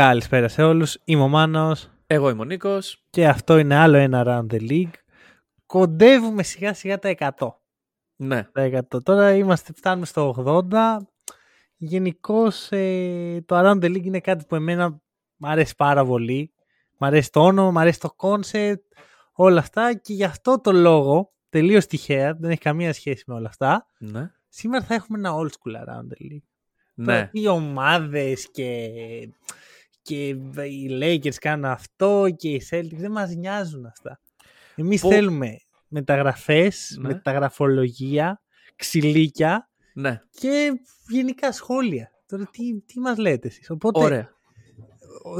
Καλησπέρα σε όλους. Είμαι ο Μάνος Εγώ είμαι ο Νίκος. και αυτό είναι άλλο ένα Around the League. Κοντεύουμε σιγά σιγά τα 100. Ναι. Τα 100. Τώρα είμαστε, φτάνουμε στο 80. Γενικώς το Around the League είναι κάτι που εμένα μου αρέσει πάρα πολύ. Μ' αρέσει το όνομα, μ' αρέσει το concept, όλα αυτά και γι' αυτό το λόγο, τελείως τυχαία, δεν έχει καμία σχέση με όλα αυτά, Ναι. σήμερα θα έχουμε ένα old school Around the League. Ναι. Τώρα, οι ομάδες και, και οι Lakers κάνουν αυτό και οι Celtics δεν μας νοιάζουν αυτά. Εμείς Πο- θέλουμε μεταγραφές, Ναι. μεταγραφολογία, ξυλίκια ναι. και γενικά σχόλια. Τώρα τι, τι μας λέτε εσείς; Οπότε Ωραία.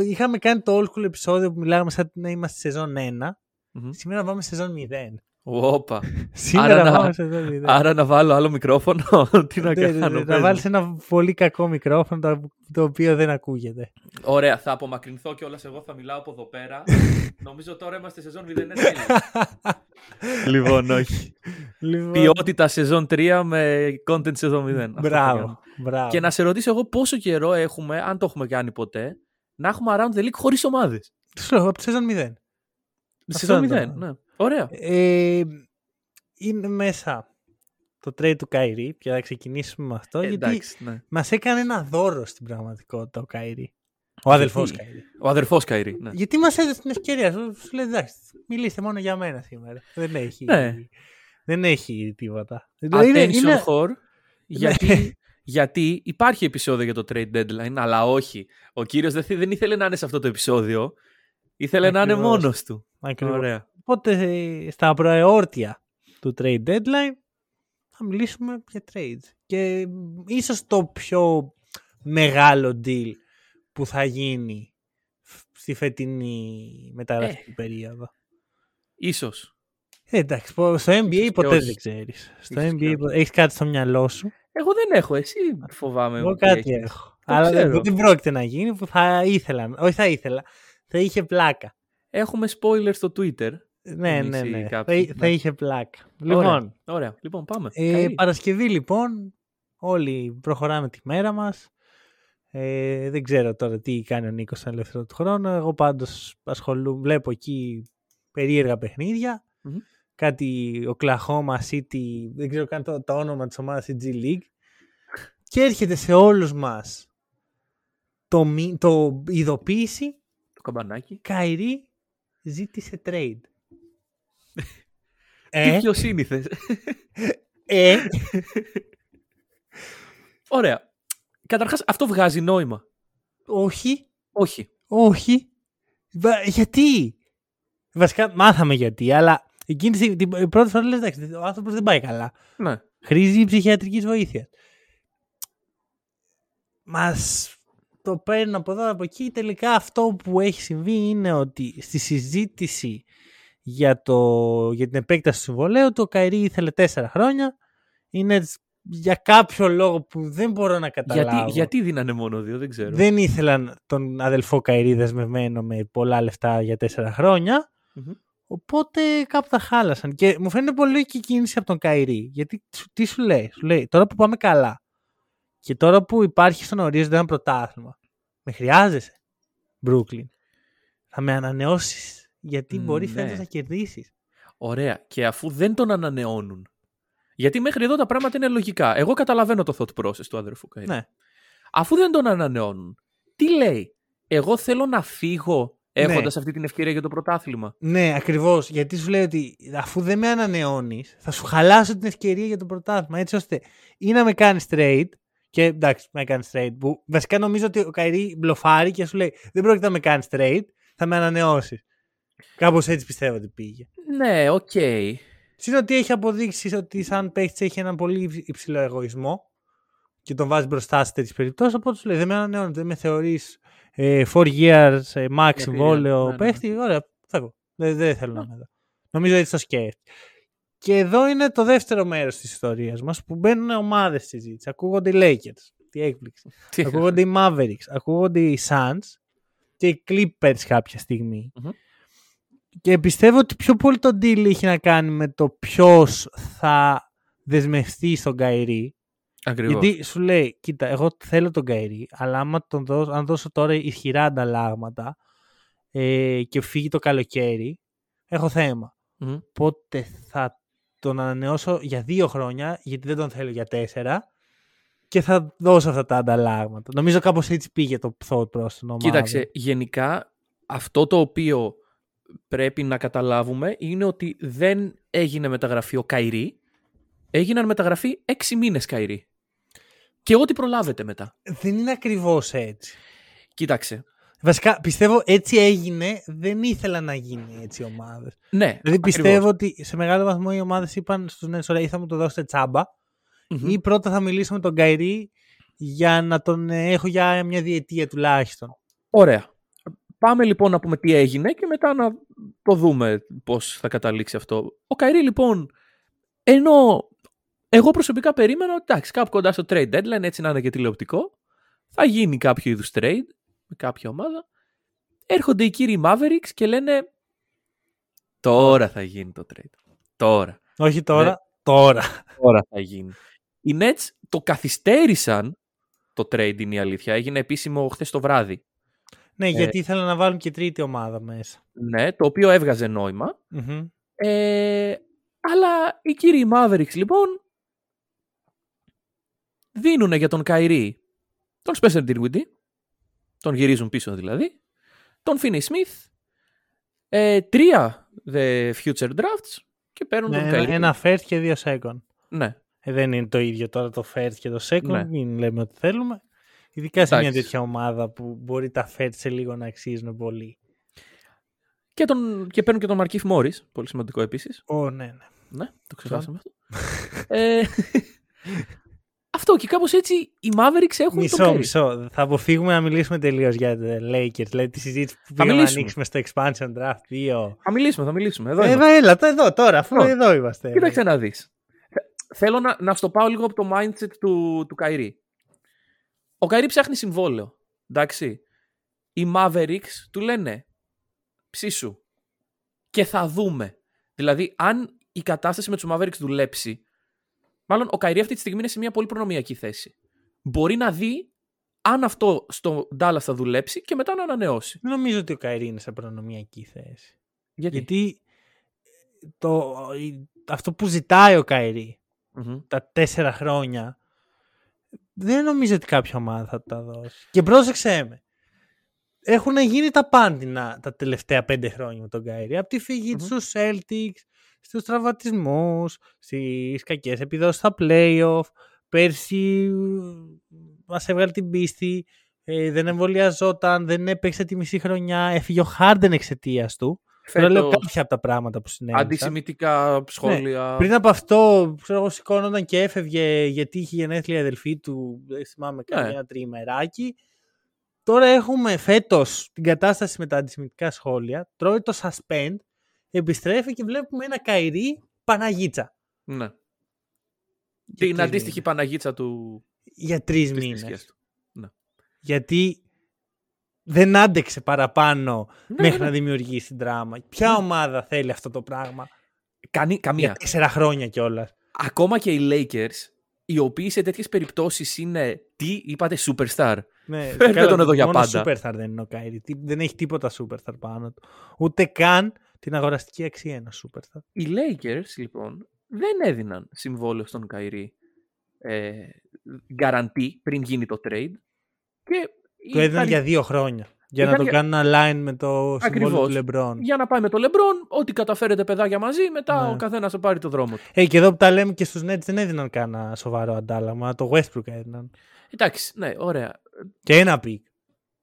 είχαμε κάνει το old school επεισόδιο που μιλάγαμε σαν να είμαστε στη σεζόν 1. Μμμ. Σήμερα πάμε στη σεζόν 0. Όπα. Σήμερα Άρα να- πάμε στη σεζόν 0. Άρα να βάλω άλλο μικρόφωνο; Τι να Ναι, ναι, ναι, κάνω. να πες μου. βάλεις ένα πολύ κακό μικρόφωνο το, το οποίο δεν ακούγεται. Ωραία, θα απομακρυνθώ κιόλας. Εγώ θα μιλάω από εδώ πέρα. Νομίζω τώρα είμαστε σεζόν 0. λοιπόν, όχι. Λοιπόν, Ποιότητα σεζόν 3 με content σεζόν 0. Αυτό θα Μπράβο. κάνω. μπράβο. Και να σε ρωτήσω εγώ πόσο καιρό έχουμε, αν το έχουμε κάνει ποτέ, να έχουμε around the league χωρίς ομάδες. Σου λέω, από τη σεζόν 0. Σεζόν είναι 0. το- Ναι. Ωραία. Ε, είναι μέσα το trade του Καϊρή και θα ξεκινήσουμε με αυτό Ε, γιατί εντάξει, ναι. μας έκανε ένα δώρο στην πραγματικότητα ο Καϊρή. Ο αδελφός Γιατί; Καϊρή. Ο αδερφό Καϊρή. Ναι. Γιατί μας έδωσε την ευκαιρία. Σου, σου λέει εντάξει, μιλήστε μόνο για μένα σήμερα. Δεν έχει, Ναι. δεν έχει τίποτα. Δηλαδή, είναι- Attention είναι- whore, γιατί, γιατί υπάρχει επεισόδιο για το trade deadline, αλλά όχι. Ο κύριος δεν, θε- δεν ήθελε να είναι σε αυτό το επεισόδιο. Ήθελε να είναι Ακριβώς. μόνος του. Ακριβώς. Ωραία. Οπότε ε, στα προεόρτια του trade deadline θα μιλήσουμε για trades. Και μ, ίσως το πιο μεγάλο deal που θα γίνει φ- στη φετινή μεταγραφική περίοδο. Ίσως. Ε, εντάξει, πο- στο NBA Ίσως και ποτέ όχι. δεν ξέρεις. Στο Ίσως και NBA όχι. πο- έχεις κάτι στο μυαλό σου; Εγώ δεν έχω. Εσύ φοβάμαι. Εγώ ότι κάτι έχεις. έχω. Το Αλλά δεν, ξέρω. δεν πρόκειται να γίνει που θα ήθελα. Όχι θα ήθελα. Θα είχε πλάκα. Έχουμε spoiler στο Twitter. Ναι, Εμείς ναι, ή ναι. Θα, κάποιοι, θα ναι. είχε πλάκα. Ωραία. Λοιπόν, Ωραία. Λοιπόν, πάμε. Ε, Καϊρή. Παρασκευή λοιπόν, όλοι προχωράμε τη μέρα μας. Ε, δεν ξέρω τώρα τι κάνει ο Νίκος στον ελεύθερο του χρόνο. Εγώ πάντως ασχολούμαι, βλέπω εκεί περίεργα παιχνίδια. Μμμ. Κάτι Oklahoma City, δεν ξέρω καν το, το όνομα της ομάδας η G League. Και έρχεται σε όλους μας το, μη- το ειδοποίηση Το καμπανάκι. Καϊρή ζήτησε trade. Τι ε, πιο σύνηθες. ε, Ωραία. Καταρχάς, αυτό βγάζει νόημα. όχι, Όχι. Όχι. Βα- γιατί; Βασικά μάθαμε γιατί, αλλά εκείνη τη στιγμή, την πρώτη φορά λες εντάξει, ο άνθρωπος δεν πάει καλά. Ναι. Χρήζει ψυχιατρικής βοήθειας. Μας το παίρνουν από εδώ από εκεί. Τελικά αυτό που έχει συμβεί είναι ότι στη συζήτηση για, το, για την επέκταση του συμβολαίου του, ο Καϊρή ήθελε τέσσερα χρόνια. Είναι για κάποιο λόγο που δεν μπορώ να καταλάβω. Γιατί, γιατί δίνανε μόνο δύο, δεν ξέρω. Δεν ήθελαν τον αδελφό Καϊρή δεσμευμένο με πολλά λεφτά για τέσσερα χρόνια. Μμμ. Οπότε κάπου τα χάλασαν. Και μου φαίνεται πολύ λογική κίνηση από τον Καϊρή. Γιατί σου- τι σου λέει, σου λέει τώρα που πάμε καλά και τώρα που υπάρχει στον ορίζοντα ένα πρωτάθλημα, με χρειάζεσαι, Brooklyn. Θα με ανανεώσεις. Γιατί Μ, μπορεί ναι. φέτος να κερδίσεις. Ωραία. Και αφού δεν τον ανανεώνουν. Γιατί μέχρι εδώ τα πράγματα είναι λογικά. Εγώ καταλαβαίνω το thought process του αδερφού Καϊρή. Ναι. Αφού δεν τον ανανεώνουν, τι λέει; Εγώ θέλω να φύγω έχοντας αυτή την ευκαιρία για το πρωτάθλημα. Ναι, ακριβώς. Γιατί σου λέει ότι αφού δεν με ανανεώνεις, θα σου χαλάσω την ευκαιρία για το πρωτάθλημα. Έτσι ώστε ή να με κάνεις trade. Και εντάξει, με κάνεις trade. Που βασικά νομίζω ότι ο Καϊρή μπλοφάρει και σου λέει: Δεν πρόκειται να με κάνεις trade, θα με ανανεώσεις. Κάπως έτσι πιστεύω ότι πήγε. Ναι, οκ. Συν ότι έχει αποδείξει ότι σαν παίχτη έχει έναν πολύ υψηλό εγωισμό και τον βάζεις μπροστά σε τέτοιες περιπτώσεις. Οπότε σου λέει: Δεν με ανανεώνεις, δεν με θεωρείς ε, four years, ε, max Για συμβόλαιο ναι, ναι, παίχτη. Ωραία, φεύγω. Δεν, δεν θέλω να είμαι εδώ. Νομίζω έτσι το σκέφτηκε. Και εδώ είναι το δεύτερο μέρος της ιστορίας μας που μπαίνουν ομάδες στη συζήτηση. Ακούγονται οι Lakers. Τι έκπληξη. Τι- ακούγονται οι Mavericks. Ακούγονται οι Suns και οι Clippers κάποια στιγμή. Μμμ. Και πιστεύω ότι πιο πολύ το deal έχει να κάνει με το ποιος θα δεσμευτεί στον Καϊρή. Ακριβώς. Γιατί σου λέει, κοίτα, εγώ θέλω τον Καϊρή, αλλά άμα τον δώσω, αν δώσω τώρα ισχυρά ανταλλάγματα ε, και φύγει το καλοκαίρι, έχω θέμα. Μμμ. Οπότε θα τον ανανεώσω για δύο χρόνια, γιατί δεν τον θέλω για τέσσερα και θα δώσω αυτά τα ανταλλάγματα. Νομίζω κάπως έτσι πήγε το thought προς την ομάδα. Κοίταξε, γενικά αυτό το οποίο πρέπει να καταλάβουμε είναι ότι δεν έγινε μεταγραφή ο Καϊρή, έγιναν μεταγραφή έξι μήνες Καϊρή. Και ό,τι προλάβετε μετά. Δεν είναι ακριβώς έτσι. Κοίταξε. Βασικά, πιστεύω έτσι έγινε, δεν ήθελα να γίνει έτσι οι ομάδες. Ναι, Δηλαδή ακριβώς. πιστεύω ότι σε μεγάλο βαθμό οι ομάδες είπαν στους νέους, ωραία, ή θα μου το δώσετε τσάμπα, Μμμ. ή πρώτα θα μιλήσω με τον Καϊρή για να τον ε, έχω για μια διετία τουλάχιστον. Ωραία. Πάμε λοιπόν να πούμε τι έγινε και μετά να το δούμε πώς θα καταλήξει αυτό. Ο Καϊρή λοιπόν, ενώ εγώ προσωπικά περίμενα ότι εντάξει, κάπου κοντά στο trade deadline, έτσι να είναι και τηλεοπτικό, θα γίνει κάποιο είδους trade με κάποια ομάδα. Έρχονται οι κύριοι Mavericks και λένε τώρα θα γίνει το trade. Τώρα. Όχι τώρα, Ναι. τώρα. Τώρα θα γίνει. Οι Nets το καθυστέρησαν το trade είναι η αλήθεια. Έγινε επίσημο χθες το βράδυ. Ναι, γιατί ήθελα να βάλουν και τρίτη ομάδα μέσα. Ναι, το οποίο έβγαζε νόημα. Μμμ. Ε, αλλά οι κύριοι Mavericks λοιπόν δίνουν για τον Καϊρή τον Spencer Dinwiddie, τον γυρίζουν πίσω δηλαδή, τον Finney Smith, ε, τρία the future drafts και παίρνουν Ναι, τον ένα, Καϊρή. ένα first και δύο second. Ναι, Ε, δεν είναι το ίδιο τώρα το first και το second, Ναι. μην λέμε ότι θέλουμε. Ειδικά σε μια Εντάξει. τέτοια ομάδα που μπορεί τα first σε λίγο να αξίζουν πολύ. και, τον, και παίρνουν και τον Markif Morris, πολύ σημαντικό επίσης. Ω, ναι, ναι. Ναι, το ξεχάσαμε αυτό. ε, αυτό και κάπως έτσι οι Mavericks έχουν τον Μισό, Καϊρή. μισό. Θα αποφύγουμε να μιλήσουμε τελείως για τα Lakers. Δηλαδή τη συζήτηση που πήγαμε να μιλήσουμε. ανοίξουμε στο expansion draft 2. Θα μιλήσουμε, θα μιλήσουμε. Εδώ Ε, είμαστε. μα έλα, το εδώ τώρα, αφού Λοιπόν, εδώ είμαστε. Κοίταξε να δεις. Θε- Θέλω να, να στο πάω λίγο από το mindset του, του Καϊρή. Ο Καϊρή ψάχνει συμβόλαιο. Εντάξει. Οι Mavericks του λένε ψήσου. Και θα δούμε. Δηλαδή, αν η κατάσταση με τους Mavericks δουλέψει, μάλλον ο Καϊρή αυτή τη στιγμή είναι σε μια πολύ προνομιακή θέση. Μπορεί να δει αν αυτό στο Dallas θα δουλέψει και μετά να ανανεώσει. Δεν νομίζω ότι ο Καϊρή είναι σε προνομιακή θέση. Γιατί; Γιατί το, η- αυτό που ζητάει ο Καϊρή Μμμ. τα τέσσερα χρόνια δεν νομίζω ότι κάποια ομάδα θα τα δώσει. Και πρόσεξε με. Έχουν γίνει τα πάντινα τα τελευταία πέντε χρόνια με τον Καϊρή. Από τη φυγή του Μμμ. στους Celtics, στους τραυματισμούς, στις κακές επιδόσεις στα playoff. Πέρσι μας έβγαλε την πίστη, ε, δεν εμβολιαζόταν, δεν έπαιξε τη μισή χρονιά, έφυγε ο Χάρντεν εξαιτίας του. Τώρα λέω Φέτος, κάποια από τα πράγματα που συνέβησαν. αντισημιτικά σχόλια. Πριν από αυτό, ξέρω εγώ, σηκώνονταν και έφευγε γιατί είχε γενέθλια η αδελφή του. Δεν θυμάμαι Ναι. κανένα τριημεράκι. Τώρα έχουμε φέτος την κατάσταση με τα αντισημιτικά σχόλια. Τρώει το suspend, επιστρέφει και βλέπουμε ένα καηρί Παναγίτσα. Ναι. Για Την τρεις αντίστοιχη μήνες. Παναγίτσα του. Για τρεις της μήνες. θρησκείας του. Γιατί δεν άντεξε παραπάνω Ναι, μέχρι ναι, να ναι. δημιουργήσει δράμα. Ποια ομάδα θέλει αυτό το πράγμα; Κανεί, Για καμία. τέσσερα χρόνια κιόλας. Ακόμα και οι Lakers, οι οποίοι σε τέτοιες περιπτώσεις είναι. Τι είπατε, superstar. Ναι, Φέρτε καλά, τον εδώ για μόνο πάντα. Superstar δεν είναι ο Κάιρι. Τι- Δεν έχει τίποτα superstar πάνω του. Ούτε καν την αγοραστική αξία ένα superstar. Οι Lakers, λοιπόν, δεν έδιναν συμβόλαιο στον Καϊρή ε, guarantee πριν γίνει το trade. Και Το έδιναν ήταν- για δύο χρόνια. Για να ήταν το για- κάνουν align με το συμβόλαιο Ακριβώς. του Λεμπρόν. για να πάει με το LeBron, ό,τι καταφέρετε παιδάκια μαζί, μετά Ναι. ο καθένας θα πάρει το δρόμο του. Ε, και εδώ που τα λέμε και στους Nets δεν έδιναν κανένα σοβαρό αντάλλαγμα. Το Westbrook έδιναν. Εντάξει, ναι, ωραία. Και ένα pick.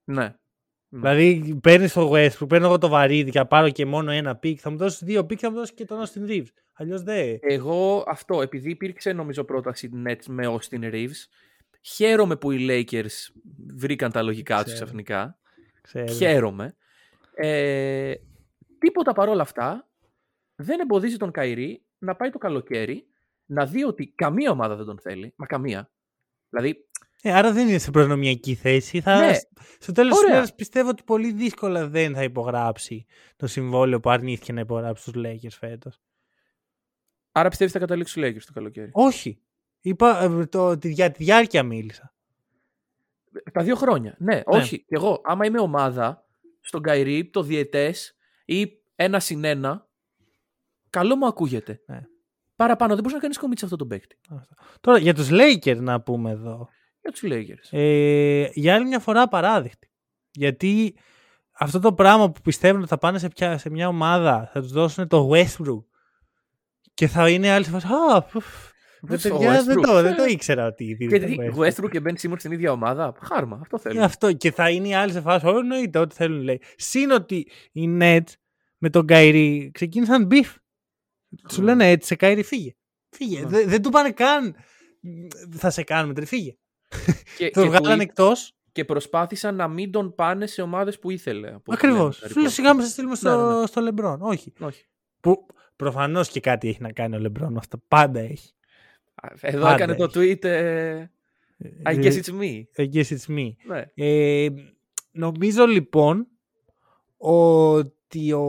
Ναι. Δηλαδή παίρνεις το Westbrook, παίρνω εγώ το βαρύδι και θα πάρω και μόνο ένα pick. Θα μου δώσεις δύο pick, θα μου δώσεις και τον Austin Reeves. Αλλιώς δεν. Εγώ αυτό, επειδή υπήρξε νομίζω πρόταση Nets με Austin Reeves, χαίρομαι που οι Lakers βρήκαν τα λογικά τους Ξέρω. ξαφνικά. Ξέρω. Χαίρομαι. Ε, τίποτα παρόλα αυτά δεν εμποδίζει τον Καϊρή να πάει το καλοκαίρι να δει ότι καμία ομάδα δεν τον θέλει. Μα καμία. Δηλαδή, Ε, άρα δεν είναι σε προνομιακή θέση. Θα... Ναι. Στο τέλος της Ωραία. ημέρα πιστεύω ότι πολύ δύσκολα δεν θα υπογράψει το συμβόλαιο που αρνήθηκε να υπογράψει τους Lakers φέτος. άρα πιστεύεις θα καταλήξει ο Lakers το καλοκαίρι; Όχι. Είπα, ε, το, τη, για τη διάρκεια μίλησα. Τα δύο χρόνια. Ναι, όχι. Και εγώ, άμα είμαι ομάδα στον Καϊρή, το διαιτές ή ένα συν ένα, καλό μου ακούγεται. Ναι. Παραπάνω δεν μπορείς να κάνεις κομίτσι σε αυτό το παίκτη. Αυτό. Τώρα για τους Lakers να πούμε εδώ. Για τους Lakers. Ε, για άλλη μια φορά απαράδεκτη. Γιατί αυτό το πράγμα που πιστεύουν ότι θα πάνε σε, ποια, σε μια ομάδα, θα τους δώσουν το Westbrook και θα είναι άλλοι σε φάση, Α, πουφ, ρε Στο παιδιά, δεν, Westbrook. το, δεν το ήξερα ότι Και δίνει τι, το Westbrook. Westbrook και Ben Simmons στην ίδια ομάδα. Χάρμα, αυτό Και θέλω. αυτό. Και θα είναι οι άλλοι σε φάση, «Ω, εννοείται ό,τι θέλουν λέει. Συν ότι οι Nets με τον Καϊρή ξεκίνησαν beef. Σου λένε έτσι, σε Καϊρή φύγε. Φύγε. Ναι. Δεν, δεν του πάνε καν. Θα σε κάνουμε, trade, φύγε. Και, Τον και, του βγάλανε είπε- εκτός. και προσπάθησαν να μην τον πάνε σε ομάδες που ήθελε. από ό,τι Ακριβώς. λένε τα Σου λέω reports. σιγά μα σε στείλουμε στο, Ναι, ναι, ναι. στο Λεμπρόν. Όχι. Όχι. Που προφανώς και κάτι έχει να κάνει ο Λεμπρόν. Αυτό πάντα έχει. Α, Εδώ Πάντα έκανε το tweet. ε, I guess it's me. I guess it's me. Ναι. Ε, νομίζω λοιπόν ότι ο,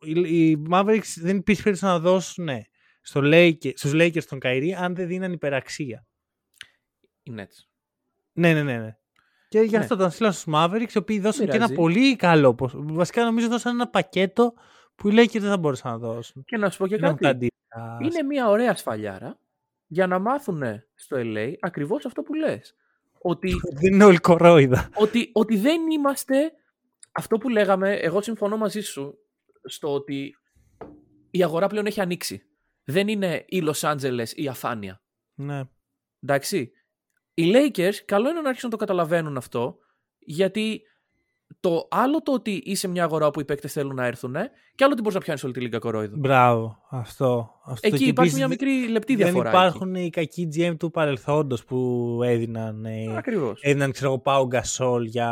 οι, οι Mavericks δεν υπήρχε περίπτωση να δώσουν ναι, στο Lakers, στους Lakers τον Καϊρή αν δεν δίναν υπεραξία. Οι Nets. Ναι, ναι, ναι. ναι. Και γι' Ναι. αυτό τον στείλαν στους Mavericks, οι οποίοι δώσαν και ένα Πειράζει. πολύ καλό ποσό. Βασικά νομίζω δώσαν ένα πακέτο που οι Lakers δεν θα μπορούσαν να δώσουν. Και να σου πω και Δεν έχουν κάτι. τα αντίστοιχα. Είναι μια ωραία σφαλιάρα για να μάθουν στο LA ακριβώς αυτό που λες. Ότι, Δεν είναι όλη κορόιδα. ότι, ότι δεν είμαστε αυτό που λέγαμε, εγώ συμφωνώ μαζί σου στο ότι η αγορά πλέον έχει ανοίξει. Δεν είναι η Los Angeles η αφάνεια. Ναι. Εντάξει. Οι Lakers, καλό είναι να αρχίσουν να το καταλαβαίνουν αυτό, γιατί το άλλο το ότι είσαι μια αγορά όπου οι παίκτες θέλουν να έρθουν και άλλο ότι μπορείς να πιάνεις όλη τη λίγα κορόιδο. Μπράβο. Αυτό. αυτό. Εκεί Και υπάρχει επίσης μια μικρή λεπτή Δεν διαφορά. υπάρχουν οι κακοί GM του παρελθόντος που έδιναν, ε, Ακριβώς. έδιναν ξέρω εγώ, Πάο Γκασόλ για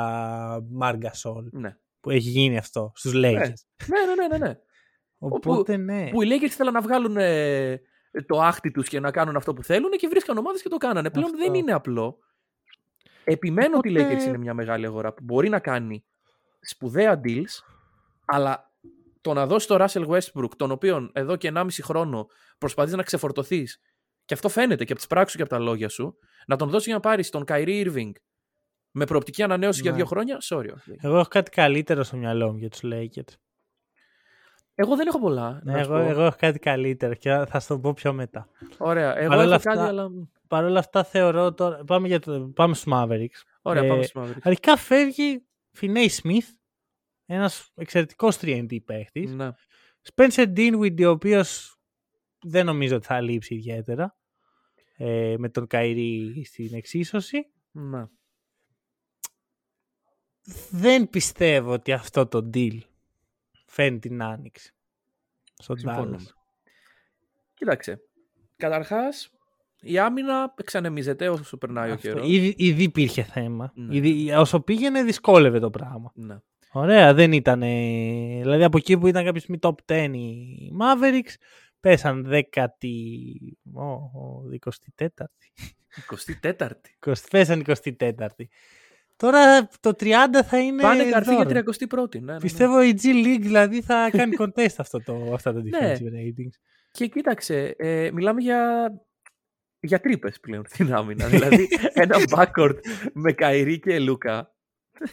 Μαρ Γκασόλ. Ναι. Που έχει γίνει αυτό στους Lakers. Ναι, ναι, ναι, ναι, ναι. Οπότε ναι. Που οι Lakers ήθελαν να βγάλουν ε, το άχτι τους και να κάνουν αυτό που θέλουν και βρίσκαν ομάδες και το κάνανε. Πλέον Αυτό. δεν είναι απλό. Επιμένω ότι οι Οπότε- Lakers είναι μια μεγάλη αγορά που μπορεί να κάνει σπουδαία deals, αλλά το να δώσεις το Russell Westbrook, τον οποίον εδώ και 1,5 χρόνο προσπαθείς να ξεφορτωθείς, και αυτό φαίνεται και από τις πράξεις σου και από τα λόγια σου, να τον δώσεις για να πάρεις τον Kyrie Irving με προοπτική ανανέωση για Ναι. δύο χρόνια, sorry. όχι. Εγώ έχω κάτι καλύτερο στο μυαλό μου για τους Lakers. Εγώ δεν έχω πολλά. Ναι, να σου εγώ, πω. εγώ έχω κάτι καλύτερο και θα σου το πω πιο μετά. Ωραία. Εγώ Παρ' όλα έχω αυτά- κάτι, αλλά... Παρ' όλα αυτά θεωρώ τώρα... Πάμε, για το... πάμε στους Mavericks. Ωραία, Ε, πάμε στους Mavericks. Αρχικά φεύγει Φινέι Σμιθ, ένας εξαιρετικός 3D παίχτης. Ναι. Spencer Dinwiddie, ο οποίος δεν νομίζω ότι θα λείψει ιδιαίτερα ε, με τον Καϊρή στην εξίσωση. Ναι. Δεν πιστεύω ότι αυτό το deal φέρνει την άνοιξη. Στον Συμφωνώ. Dallas. Κοίταξε. Καταρχάς, η άμυνα εξανεμίζεται όσο περνάει ο Αυτό. καιρός. Ήδη, ήδη υπήρχε θέμα. Ναι. Ήδη, όσο πήγαινε δυσκόλευε το πράγμα. Ναι. Ωραία, δεν ήταν. Δηλαδή από εκεί που ήταν κάποια στιγμή top 10 οι Mavericks, πέσαν 10η. Ω, ω, 24η. 24η. 20 Πέσαν 24η. Τώρα το 30 θα είναι. Πάνε καρφί δώρο. για 31η. Ναι, ναι, ναι. Πιστεύω η G League δηλαδή θα κάνει contest αυτό το, αυτά τα Ναι. defensive ratings. Και κοίταξε, ε, μιλάμε για, για τρύπες πλέον στην άμυνα. δηλαδή ένα backcourt με Καϊρή και Λούκα.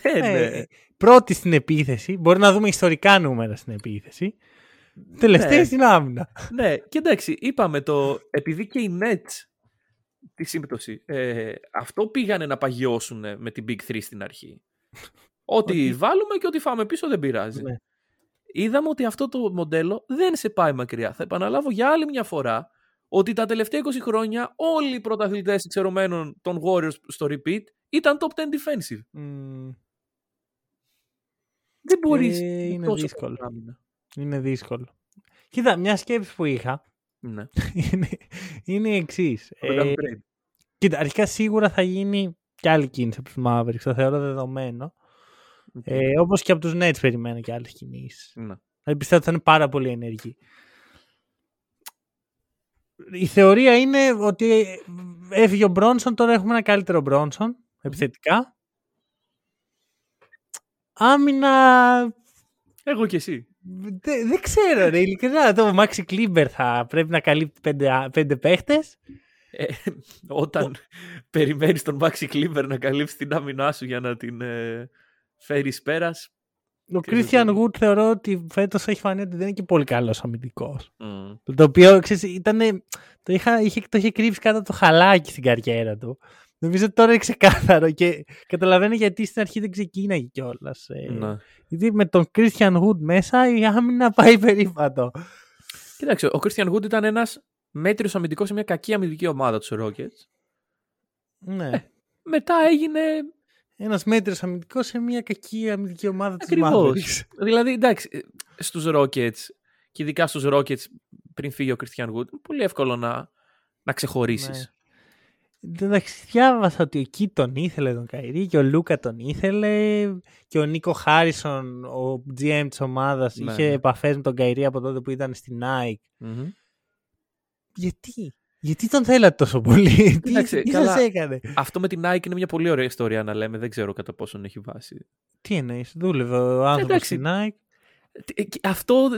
Ε, ναι. Ε, πρώτη στην επίθεση. Μπορεί να δούμε ιστορικά νούμερα στην επίθεση. Τελευταία Ναι. στην άμυνα. ναι, και εντάξει, είπαμε το. Επειδή και οι Nets τη σύμπτωση. Ε, αυτό πήγανε να παγιώσουν με την Big 3 στην αρχή. Ό,τι Ότι- βάλουμε και ό,τι φάμε πίσω δεν πειράζει. Ναι. Είδαμε ότι αυτό το μοντέλο δεν σε πάει μακριά. Θα επαναλάβω για άλλη μια φορά ότι τα τελευταία 20 χρόνια όλοι οι πρωταθλητές εξαιρωμένων των Warriors στο repeat ήταν top 10 defensive. Μμμ, Δεν μπορείς Ε, με είναι τόσο δύσκολο. καλή άμυνα. είναι δύσκολο. Κοίτα, μια σκέψη που είχα Ναι. είναι, είναι η εξής. Το κάνουμε trade. κοίτα, αρχικά σίγουρα θα γίνει και άλλη κίνηση από τους Mavericks. Το θεωρώ δεδομένο. Ε, όπως και από τους Nets περιμένω και άλλες κινήσεις. Ναι. Δηλαδή πιστεύω ότι θα είναι πάρα πολύ ενεργοί. Η θεωρία είναι ότι έφυγε ο Μπρόνσον, τώρα έχουμε ένα καλύτερο Μπρόνσον, επιθετικά. Άμυνα Εγώ και εσύ. Δεν, δεν ξέρω, ρε, ειλικρινά. Το Maxi Kleber θα πρέπει να καλύπτει πέντε, α- πέντε παίχτες. Ε, όταν περιμένεις τον Maxi Kleber να καλύψει την άμυνά σου για να την ε, φέρεις πέρας. Ο Και Christian δεν- Wood θεωρώ ότι φέτος έχει φανεί ότι δεν είναι και πολύ καλός αμυντικός. μ, Το οποίο ξέρεις, ήταν, το, είχα, είχε, το είχε κρύψει κάτω από το χαλάκι στην καριέρα του. Νομίζω ότι τώρα είναι ξεκάθαρο και καταλαβαίνω γιατί στην αρχή δεν ξεκίναγε κιόλας. ναι. Γιατί με τον Christian Wood μέσα η άμυνα πάει περίπατο. Κοίταξε, ο Christian Wood ήταν ένας μέτριος αμυντικός σε μια κακή αμυντική ομάδα τους Rockets. ναι. Μετά έγινε Ένας μέτριος αμυντικός σε μια κακή αμυντική ομάδα της Ακριβώς. Δηλαδή, εντάξει, ε, στους Rockets και ειδικά στους Rockets πριν φύγει ο Christian Wood, είναι πολύ εύκολο να, να ξεχωρίσεις. Εντάξει, διάβασα ότι εκεί τον ήθελε τον Καϊρή και ο Λούκα τον ήθελε και ο Νίκο Χάρισον, ο GM της ομάδας, Ναι, είχε ναι. επαφές με τον Καϊρή από τότε που ήταν στην Nike. Μμμ. Γιατί; Γιατί τον θέλατε τόσο πολύ, τι, Κοίταξε, τι καλά. σας έκανε; Αυτό με την Nike είναι μια πολύ ωραία ιστορία να λέμε. Δεν ξέρω κατά πόσον έχει βάση. Τι εννοείς, δούλευε ο άνθρωπος εντάξει. στην Nike. Τι- ε, και Αυτό.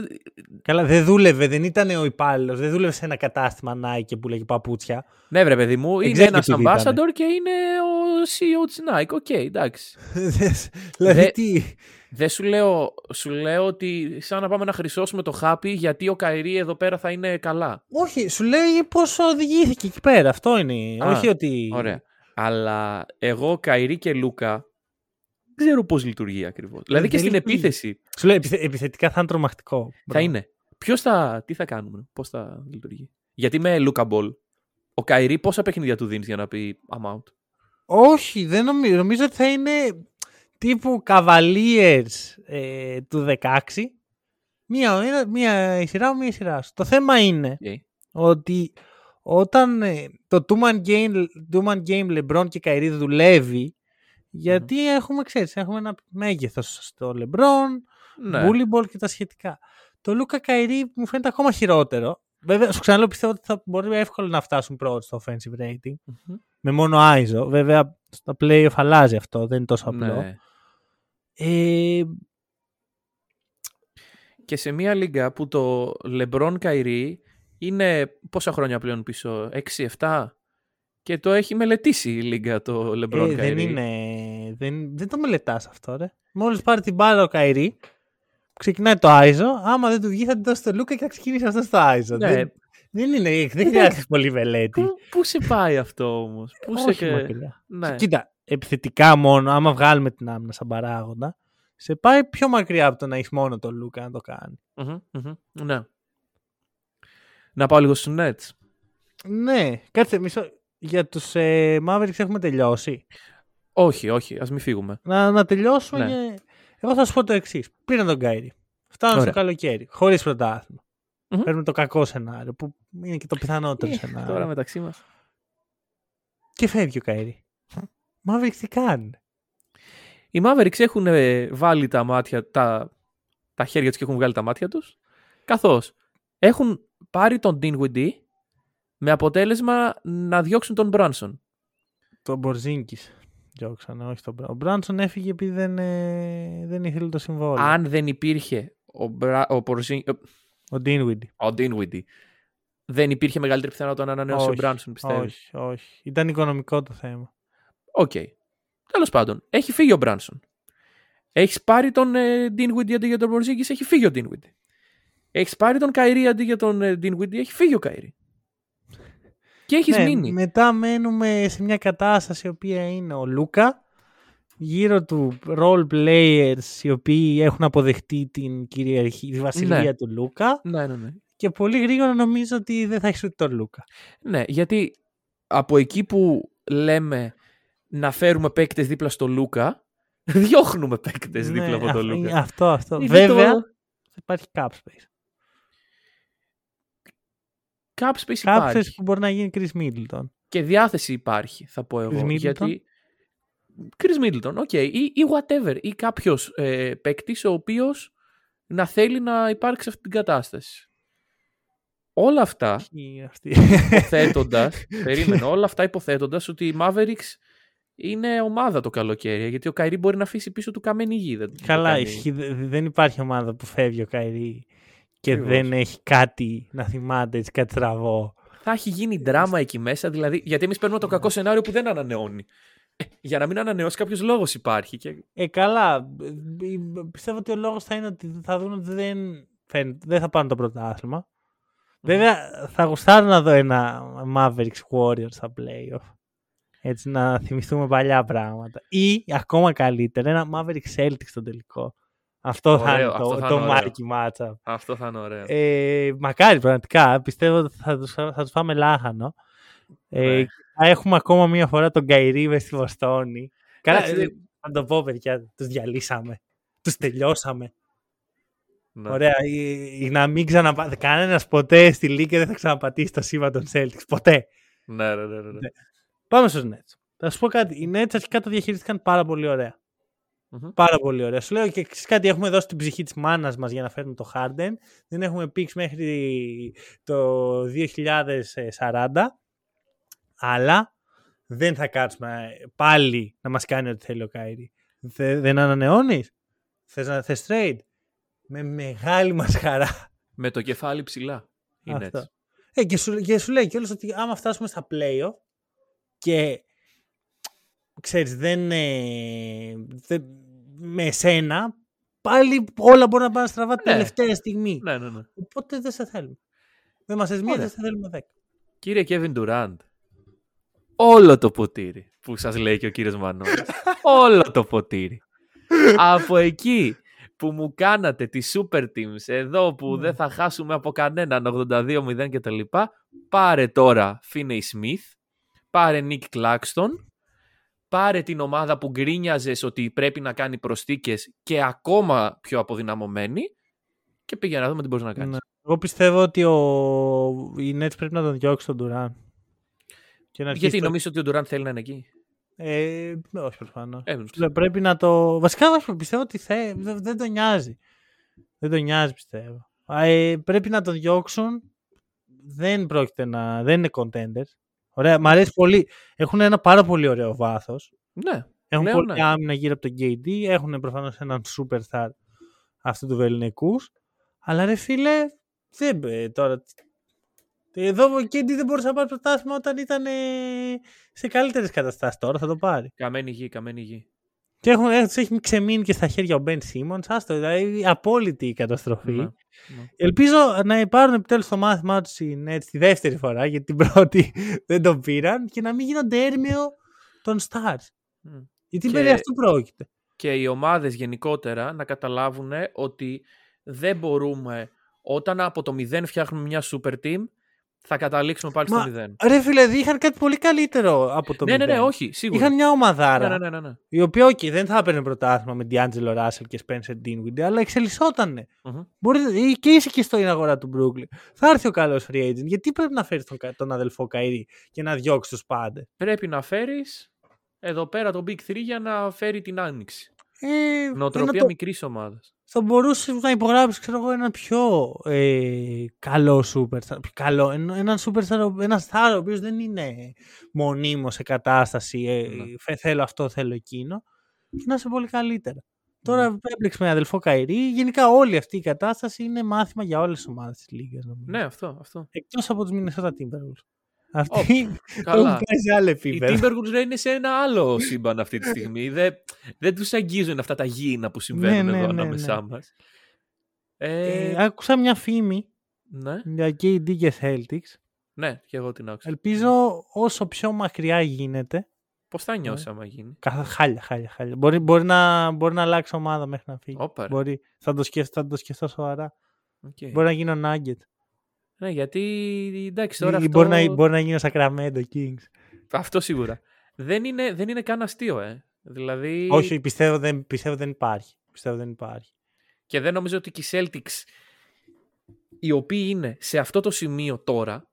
Καλά, δεν δούλευε, δεν ήταν ο υπάλληλος, δεν δούλευε σε ένα κατάστημα Nike που λέγει παπούτσια. Ναι, βρε παιδί μου, είναι Executive ένας ήτανε. ambassador και είναι ο CEO της Nike. OK, εντάξει. δηλαδή Δε- τι; Δεν σου λέω, σου λέω ότι σαν να πάμε να χρυσώσουμε το χάπι γιατί ο Καϊρή εδώ πέρα θα είναι καλά. Όχι, σου λέει πώ οδηγήθηκε εκεί πέρα. Αυτό είναι. Α, Όχι ότι. Ωραία. Αλλά εγώ, Καϊρή και Λούκα, δεν ξέρω πώς λειτουργεί ακριβώς. Δηλαδή και δεν στην λειτουργεί. επίθεση Σου λέει επιθε- επιθετικά θα είναι τρομακτικό. θα Bro. είναι. Ποιος θα. Τι θα κάνουμε, πώς θα λειτουργεί. Γιατί με Λούκα ball, ο Καϊρή πόσα παιχνίδια του δίνεις για να πει I'm out. Όχι, δεν νομίζω. Νομίζω ότι θα είναι τύπου Cavaliers ε, του 16. Μία, ένα- μία η σειρά μου, μία η σειρά σου. Το θέμα είναι Okay. ότι όταν ε, το two-man game, two-man game LeBron και Kyrie δουλεύει, γιατί έχουμε, ξέρεις, έχουμε ένα μέγεθος στο LeBron, Ναι. bully ball και τα σχετικά. Το Λούκα Kyrie μου φαίνεται ακόμα χειρότερο. Βέβαια, σου ξαναλέω, πιστεύω ότι θα μπορεί εύκολα να φτάσουν πρώτοι στο offensive rating. Μμμ. Με μόνο Άιζο. Βέβαια, στα playoff αλλάζει αυτό, δεν είναι τόσο απλό. Ναι. Ε, Και σε μια λίγα που το LeBron Καϊρή είναι πόσα χρόνια πλέον πίσω, 6-7 και το έχει μελετήσει η λίγα το LeBron ε, Kyrie. δεν είναι. Δεν, δεν το μελετάς αυτό, ρε. Μόλις πάρει την μπάλα ο Καϊρή, ξεκινάει το Άιζο. Άμα δεν του βγει, θα την δώσει στο Λούκα και θα ξεκινήσει αυτός στο Άιζο. Ναι. Δεν, δεν είναι. Δεν χρειάζεται πολύ μελέτη. Πού, πού σε πάει αυτό όμως, πού σε... Όχι και- μακριά. Ναι. Κοίτα, επιθετικά μόνο, άμα βγάλουμε την άμυνα σαν παράγοντα, σε πάει πιο μακριά από το να έχεις μόνο τον Λούκα να το κάνει. Μμμ, μμμ, ναι. Να πάω λίγο στους Nets. Ναι, κάτσε μισό. Για τους ε, Mavericks έχουμε τελειώσει. Όχι, όχι, ας μην φύγουμε. Να, να τελειώσουμε. Ναι. και- Εγώ θα σου πω το εξής. Πήραν τον Κάιρι. Φτάνουν στο Ωραία. καλοκαίρι. Χωρίς πρωτάθλημα. Μμμ. Παίρνουμε το κακό σενάριο που είναι και το πιθανότερο Ε, σενάριο. Τώρα μεταξύ μας. Και φεύγει ο Κάιρι. Mavericks τι κάνουν; Οι Mavericks έχουν ε, βάλει τα μάτια, τα, τα χέρια τους και έχουν βγάλει τα μάτια τους, καθώς έχουν πάρει τον Dinwiddie με αποτέλεσμα να διώξουν τον Μπράνσον. Το Μπορζίνκης. Διώξανε, όχι τον Μπράνσον. Ο Μπράνσον έφυγε επειδή δεν, ε, δεν ήθελε το συμβόλαιο. Αν δεν υπήρχε ο, Μπρα, ο, Πορζίν, Ο Ντίνουιντι. ο Dinwiddie, δεν υπήρχε μεγαλύτερη πιθανότητα να ανανεώσει ο Όχι, Μπράνσον, πιστεύεις; Όχι, όχι. Ήταν οικονομικό το θέμα. Οκ. Τέλος πάντων, έχει φύγει ο Μπράνσον. Έχεις πάρει τον ε, Dinwiddie αντί για τον Πορζίνκης, έχει φύγει ο Dinwiddie. Έχεις πάρει τον Καϊρή αντί για τον ε, Dinwiddie, έχει φύγει ο Καϊρή. Και έχεις Ναι, μείνει. Μετά μένουμε σε μια κατάσταση η οποία είναι ο Λούκα γύρω του role players οι οποίοι έχουν αποδεχτεί την κυριαρχία, τη βασιλεία Ναι. του Λούκα Ναι, ναι, ναι. και πολύ γρήγορα νομίζω ότι δεν θα έχεις ούτε τον Λούκα. Ναι, γιατί από εκεί που λέμε να φέρουμε παίκτες δίπλα στο Λούκα, διώχνουμε παίκτες δίπλα Ναι, από τον αυ- Λούκα. Αυτό, αυτό. Είναι Βέβαια το- θα υπάρχει cap space. Cap space Cap space υπάρχει. που μπορεί να γίνει Chris Middleton. Και διάθεση υπάρχει, θα πω εγώ. Chris Middleton. Γιατί Chris Middleton, οκ. Okay. Ή, ή whatever. Ή κάποιος ε, παίκτης ο οποίος να θέλει να υπάρξει σε αυτή την κατάσταση. Όλα αυτά υποθέτοντα. περίμενε, όλα αυτά υποθέτοντας ότι οι Mavericks είναι ομάδα το καλοκαίρι. Γιατί ο Καϊρή μπορεί να αφήσει πίσω του καμένη γη. Δεν Καλά, ισχύ, δεν υπάρχει ομάδα που φεύγει ο Καϊρή και δεν έχει κάτι να θυμάται, έτσι κάτι τραβό. Θα έχει γίνει δράμα εκεί μέσα, δηλαδή. Γιατί εμείς παίρνουμε το κακό σενάριο που δεν ανανεώνει. Ε, για να μην ανανεώσει, κάποιος λόγος υπάρχει. Και... Ε, καλά. Πιστεύω ότι ο λόγος θα είναι ότι θα δουν ότι δεν, δεν θα πάνε το πρωτάθλημα. Βέβαια, θα γουστάρω να δω ένα Mavericks Warriors στα playoff. Έτσι να θυμηθούμε παλιά πράγματα. Ή ακόμα καλύτερα, ένα Mavericks Celtics στο τελικό. Αυτό θα είναι το, το μάκι μάτσα. Αυτό θα είναι ωραίο. Ε, μακάρι πραγματικά. Πιστεύω ότι θα τους, θα τους φάμε λάχανο. Ε, ναι. θα έχουμε ακόμα μία φορά τον Καϊρή στη Βοστόνη. Καλά, ε, θα το πω παιδιά, τους διαλύσαμε. Τους τελειώσαμε. Ναι. Ωραία. Ή, να μην ξαναπατήσει. Κανένας ποτέ στη Λίγκα δεν θα ξαναπατήσει το σήμα των Celtics. Ποτέ. Ναι, ναι, ναι. ναι. ναι. Πάμε στους Nets. Θα σου πω κάτι. Οι Nets αρχικά το διαχειρίστηκαν πάρα πολύ ωραία. Mm-hmm. Πάρα πολύ ωραία. Σου λέω και κάτι έχουμε δώσει την ψυχή της μάνας μας για να φέρουμε το Harden. Δεν έχουμε πήξει μέχρι το 2040. Αλλά δεν θα κάτσουμε πάλι να μας κάνει ό,τι θέλει ο Κάιρι. Δεν ανανεώνεις; Θες να θες trade; Με μεγάλη μας χαρά. Με το κεφάλι ψηλά. Είναι έτσι. Ε, και, σου, και σου λέει κιόλας ότι άμα φτάσουμε στα playoff και ξέρεις δεν, ε, δεν με εσένα πάλι όλα μπορούν να πάνε στραβά ναι. τελευταία στιγμή. Ναι, ναι, ναι. Οπότε δεν σε θέλουμε. Δεν μας μία, δεν σε θέλουμε δέκα. Κύριε Kevin Durant, όλο το ποτήρι που σας λέει και ο κύριος Μανώλης. όλο το ποτήρι. Από εκεί που μου κάνατε τη Super Teams εδώ που δεν θα χάσουμε από κανέναν 82-0 και τα λοιπά, πάρε τώρα Finney Smith, πάρε Nick Claxton, πάρε την ομάδα που γκρίνιαζες ότι πρέπει να κάνει προστίκες και ακόμα πιο αποδυναμωμένη και πήγαινε να δούμε τι μπορείς να κάνεις. Ναι. Εγώ πιστεύω ότι ο... η Nets πρέπει να τον διώξει τον Durant. Γιατί το... νομίζω ότι ο Durant θέλει να είναι εκεί; Ε, όχι προφανώς. Ε, πρέπει να το. Βασικά πιστεύω ότι θε... δεν, δεν τον νοιάζει. Δεν τον νοιάζει πιστεύω. Ε, πρέπει να τον διώξουν. Δεν πρόκειται να. Δεν είναι contenders. Ωραία, μ' αρέσει πολύ. Έχουν ένα πάρα πολύ ωραίο βάθος. Ναι. Έχουν πολύ ναι. άμυνα γύρω από τον KD. Έχουν προφανώς έναν superstar αυτού του Βεληνικούς. Αλλά ρε φίλε, δεν, τώρα εδώ ο Κέντι δεν μπορούσε να πάρει πρωτάθλημα όταν ήταν σε καλύτερες καταστάσεις. Τώρα θα το πάρει. Καμένη γη, καμένη γη. Και έχουν, έχει ξεμείνει και στα χέρια ο Μπεν Σίμονς. Άστο, δηλαδή απόλυτη η καταστροφή. Ναι, ναι. Ελπίζω να πάρουν επιτέλους το μάθημά τους τη δεύτερη φορά, γιατί την πρώτη δεν τον πήραν και να μην γίνονται έρμεο των Stars. Mm. Γιατί και... περί αυτού πρόκειται. Και οι ομάδες γενικότερα να καταλάβουν ότι δεν μπορούμε όταν από το μηδέν φτιάχνουμε μια super team θα καταλήξουμε πάλι Μα, στο μηδέν. Ρε φίλε, είχαν κάτι πολύ καλύτερο από το ναι, μηδέν. Ναι, ναι, όχι, σίγουρα. Είχαν μια ομαδάρα. Ναι, ναι, ναι, ναι. Η οποία, όχι, δεν θα έπαιρνε πρωτάθλημα με D'Angelo Russell και Spencer Dinwiddie, αλλά εξελισσότανε. Mm-hmm. Μπορεί, και είσαι και στην αγορά του Brooklyn. Θα έρθει ο καλός free agent. Γιατί πρέπει να φέρει τον, τον αδελφό Καΐρη και να διώξει τους πάντες; Πρέπει να φέρεις εδώ πέρα τον Big 3 για να φέρει την άνοιξη. Ε, Νοοτροπία το... μικρής ομάδας θα μπορούσες να υπογράψεις ξέρω εγώ, ένα πιο ε, καλό superstar. Καλό, έναν superstar, ένα star ο οποίος δεν είναι μονίμως σε κατάσταση ε, ναι. θέλω αυτό, θέλω εκείνο και να είσαι πολύ καλύτερα. Τώρα ναι. έπλεξε με αδελφό Καϊρή. Γενικά όλη αυτή η κατάσταση είναι μάθημα για όλες τις ομάδες της Λίγκα. Ναι, αυτό. αυτό. Εκτός από τους Minnesota Timberwolves. Αυτή καλά. σε άλλο επίπεδο. Οι Timberwolves είναι σε ένα άλλο σύμπαν αυτή τη στιγμή. δεν δεν τους αγγίζουν αυτά τα γήινα που συμβαίνουν ναι, ναι, εδώ ναι, ανάμεσά ναι. μας. Ε... Ε, άκουσα μια φήμη ναι. για KD και Celtics. Ναι, και εγώ την άκουσα. Ελπίζω όσο πιο μακριά γίνεται. Πώς θα νιώσει άμα γίνει; Καθα... Χάλια, χάλια, χάλια. Μπορεί, μπορεί, να, μπορεί να αλλάξει ομάδα μέχρι να φύγει. Όπα, μπορεί, θα, το σκεφτώ, θα το σκεφτώ σοβαρά. Okay. Μπορεί να γίνει ο Nugget. Ναι, γιατί εντάξει τώρα. Ή αυτό... μπορεί, να, μπορεί να γίνει ο Sacramento Kings. Αυτό σίγουρα. Δεν είναι, δεν είναι καν αστείο, ε. Δηλαδή... Όχι, πιστεύω δεν, πιστεύω δεν υπάρχει. Πιστεύω δεν υπάρχει. Και δεν νομίζω ότι και οι Celtics, οι οποίοι είναι σε αυτό το σημείο τώρα,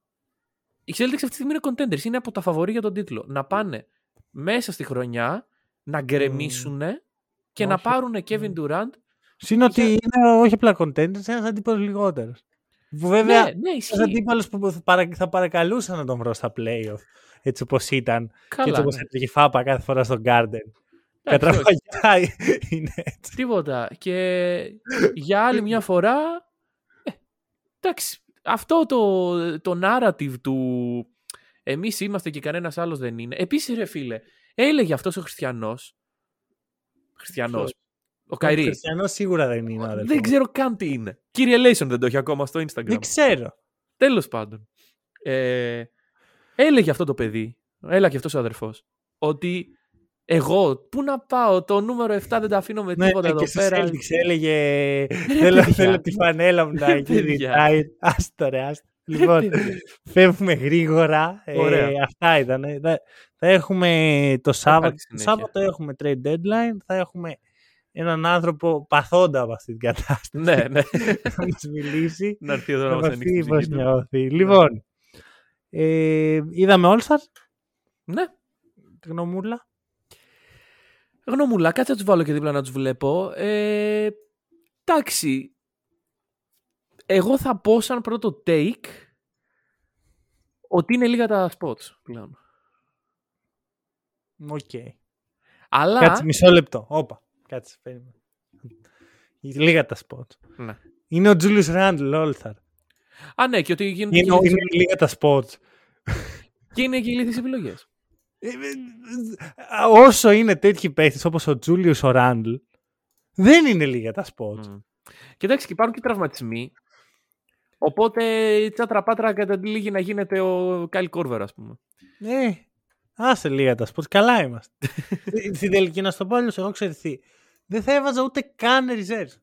οι Celtics αυτή τη στιγμή είναι contenders, είναι από τα φαβορή για τον τίτλο. Να πάνε μέσα στη χρονιά να γκρεμίσουν και να όχι. πάρουν Kevin Durant. Συν ότι Για- είναι όχι απλά contenders, ένας αντίπαλος λιγότερος. Που βέβαια ναι, ναι, ένα ισχύει. αντίπαλο που θα, παρα... θα παρακαλούσα να τον βρω στα playoff. Έτσι όπως ήταν. και έτσι Καλά. όπως ναι. έτρεχε φάπα κάθε φορά στον Garden. Εντάξει, όχι. Κατραβαγιά είναι έτσι. Τίποτα. Και για άλλη μια φορά. Ε, εντάξει. Αυτό το, το narrative του εμείς είμαστε και κανένας άλλος δεν είναι. Επίσης ρε φίλε, έλεγε αυτός ο Χριστιανός. Χριστιανός. Ποιος; Ο Καϊρής. Χριστιανός σίγουρα δεν είναι. αδελφό. Δεν ξέρω καν τι είναι. Κύριε Λέισον δεν το έχει ακόμα στο Instagram. Δεν ξέρω. Τέλος πάντων. Ε, έλεγε αυτό το παιδί, έλα και αυτός ο αδερφός, ότι εγώ, πού να πάω, το νούμερο 7 δεν τα αφήνω με Ναι, τίποτα ναι, εδώ και στους πέρα. Celtics έλεγε θέλω, παιδιά. θέλω τη φανέλα μου να Ρε, γίνει παιδιά. retire. Άστο ρε, άστο. Λοιπόν, παιδιά. φεύγουμε γρήγορα. Ε, Ωραία. αυτά ήταν. Θα, θα έχουμε το Σάββατο. υπάρχει Το συνέχεια. Σάββατο έχουμε trade deadline. Θα έχουμε έναν άνθρωπο παθόντα από αυτή την κατάσταση. ναι, ναι. να μας μιλήσει. να έρθει εδώ να να μας μας ανοίξει πει τη πώς ψυχή του. νιώθει. Λοιπόν, ε, είδαμε All Stars, Ναι. τη γνωμούλα. Γνώμουλα, κάτσε να τους βάλω και δίπλα να τους βλέπω. Ε, εντάξει. Εγώ θα πω σαν πρώτο take ότι είναι λίγα τα spots πλέον. Οκ. Αλλά... Κάτσε μισό λεπτό. Όπα. Κάτσε, περίμενε. Λίγα τα spots. Ναι. Είναι ο Julius Randle All Star. Α, ναι, και ότι γίνονται Είναι, και, είναι είναι... λίγα τα spots. και είναι και ηλίθιες επιλογές. Ε, ε, ε, Όσο είναι τέτοιοι παίχτες όπως ο Julius ο Randle, δεν είναι λίγα τα spots. Mm. Και εντάξει, και υπάρχουν και τραυματισμοί. Οπότε η τσάτρα πάτρα καταλήγει να γίνεται ο Κάιλ Κόρβερ, ας πούμε. Ε, άσε λίγα τα spots. Καλά είμαστε. Ε, Στην τελική να στο πω αλλιώς, εγώ ξέρεις τι. Δεν θα έβαζα ούτε καν reserves.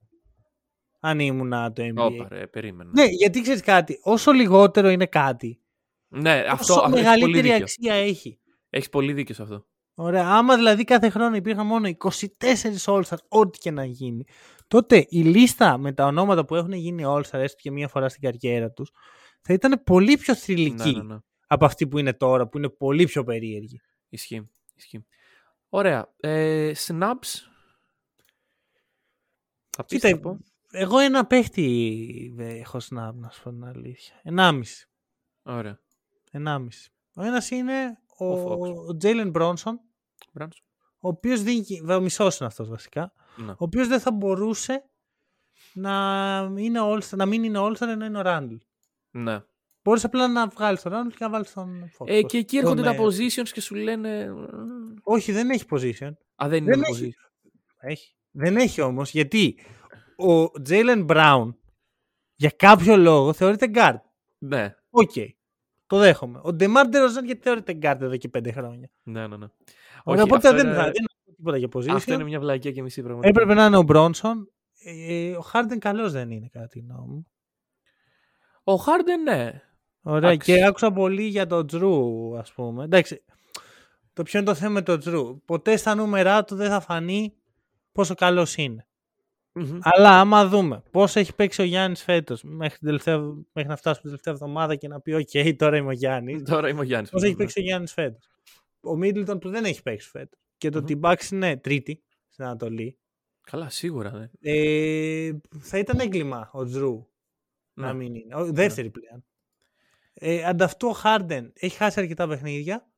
Αν ήμουνα το NBA. Όπα, ρε, περίμενα. Ναι, γιατί ξέρεις κάτι. Όσο λιγότερο είναι κάτι, Ναι, αυτό, όσο αυτό έχεις πολύ μεγαλύτερη δίκιο. αξία έχει. Έχεις πολύ δίκιο σε αυτό. Ωραία. Άμα δηλαδή κάθε χρόνο υπήρχαν μόνο 24 All-Stars, ό,τι και να γίνει, τότε η λίστα με τα ονόματα που έχουν γίνει All-Star, έστω και μία φορά στην καριέρα τους, θα ήταν πολύ πιο θρηλυκή Ναι, ναι, ναι. από αυτή που είναι τώρα, που είναι πολύ πιο περίεργη. Ισχύει. Ισχύει. Ωραία. Ε, snaps. Θα πεις, Κοίτα, θα πω. εγώ ένα παίχτη ε, έχω snap, να σου πω την αλήθεια. Ενάμιση. Ωραία. Ενάμιση. Ο ένας είναι ο, Ο Fox. ο Jalen Bronson, Μπράνσο. ο οποίος δίνει, ο μισός είναι αυτός βασικά, Ναι. ο οποίος δεν θα μπορούσε να, είναι all να μην είναι All-Star ενώ είναι ο Randall. ναι. Μπορείς απλά να βγάλεις τον Randall και να βάλεις τον Fox. Ε, και εκεί έρχονται Τον, τα ε, positions και σου λένε... Όχι, δεν έχει position. Α, δεν δεν είναι έχει. position. Έχει. Δεν έχει όμως, γιατί ο Jalen Brown για κάποιο λόγο θεωρείται guard. Ναι. Οκ. Το δέχομαι. Ο DeMar DeRozan γιατί θεωρείται guard εδώ και πέντε χρόνια. Ναι, ναι, ναι. Ωραία, Όχι, οπότε αυτό δεν, είναι- θα, δεν έχω τίποτα για position. Αυτό είναι μια βλακία και μισή πραγματικά. Έπρεπε να είναι ο Brunson. Ε, ο Harden καλός δεν είναι κατά τη γνώμη μου. Ο Χάρντεν, ναι. Ωραία, Εντάξει. και άκουσα πολύ για τον Τζρου, ας πούμε. Εντάξει, το ποιο είναι το θέμα με τον Τζρου. Ποτέ στα νούμερά του δεν θα φανεί πόσο καλός είναι. Μμμ. Αλλά άμα δούμε πώς έχει παίξει ο Γιάννης φέτος μέχρι, την τελευταία, μέχρι να φτάσουμε την τελευταία εβδομάδα και να πει «ΟΚ, τώρα είμαι ο Γιάννης». Τώρα είμαι ο Γιάννης. Πώς έχει ναι. παίξει ο Γιάννης φέτος. Ο Μίτλτον που δεν έχει παίξει φέτος. Και το Μμμ. ότι Bucks είναι τρίτη στην Ανατολή. Καλά, σίγουρα, ναι. Ε, θα ήταν έγκλημα ο Τζρου να Ναι. μην είναι. Ο, δεύτερη πλέον. Ε, ανταυτού ο Χάρντεν έχει χάσει αρκετά παιχνίδια.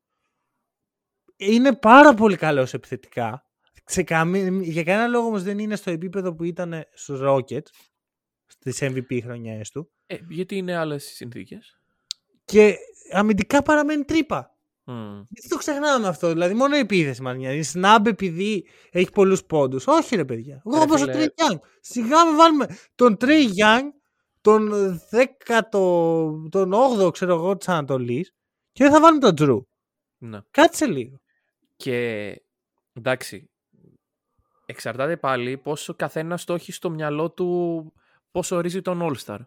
Είναι πάρα πολύ καλός επιθετικά. Σε καμί... Για κανένα λόγο όμως δεν είναι στο επίπεδο που ήταν στους Rockets στις MVP χρονιές του. Ε, γιατί είναι άλλες συνθήκες. Και αμυντικά παραμένει τρύπα. Μμ. Γιατί το ξεχνάμε αυτό. Δηλαδή, μόνο η επίθεση μας νοιάζει. Σνάμπ επειδή έχει πολλούς πόντους. Όχι, ρε παιδιά. Εγώ Ρε όπω ο φίλε. Τρέι Γιάνγκ. Σιγά με βάλουμε τον Τρέι Γιάνγκ, τον 10ο, τον 8ο, ξέρω εγώ, της Ανατολής και δεν θα βάλουμε τον Τζρου. Ναι. Κάτσε λίγο. Και εντάξει, εξαρτάται πάλι πόσο καθένας το έχει στο μυαλό του πόσο ορίζει τον All-Star.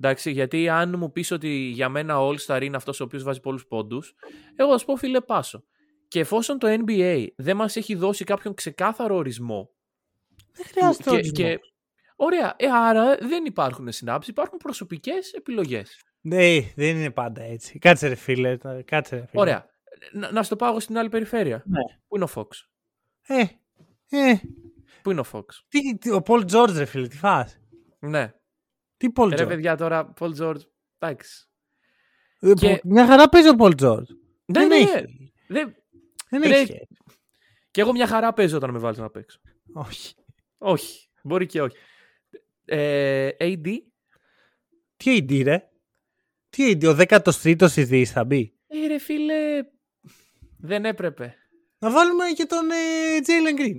Εντάξει, γιατί αν μου πεις ότι για μένα ο All-Star είναι αυτός ο οποίος βάζει πολλούς πόντους, εγώ θα σου πω φίλε πάσο. Και εφόσον το NBA δεν μας έχει δώσει κάποιον ξεκάθαρο ορισμό Δεν χρειάζεται και, ορισμό. και, Ωραία, ε, άρα δεν υπάρχουν συνάψεις, υπάρχουν προσωπικές επιλογές. Ναι, δεν είναι πάντα έτσι. Κάτσε ρε φίλε. Κάτσε ρε φίλε. Ωραία, να, να στο πάω εγώ στην άλλη περιφέρεια. Ναι. Πού είναι ο Fox. Ε, ε. Πού είναι ο Fox. Τι, τι, ο Πολ Τζόρτζ, ρε φίλε, τι φας; Ναι. Τι Πολ Ρε Τζόρτζ; παιδιά τώρα, Paul George. Εντάξει. Ε, και- που- Μια χαρά παίζει ο Πολ Τζόρτζ. Ναι, Δεν ναι, έχει. Δεν... Δεν Ρε, έχει. σχέση. Και εγώ μια χαρά παίζω όταν με βάλεις να παίξω. Όχι. Όχι. Μπορεί και όχι. Ε, AD. Τι AD, ρε. Τι AD, ο 13ος ειδής θα μπει. Ε, ρε φίλε, δεν έπρεπε. Να βάλουμε και τον ε, Jalen Green.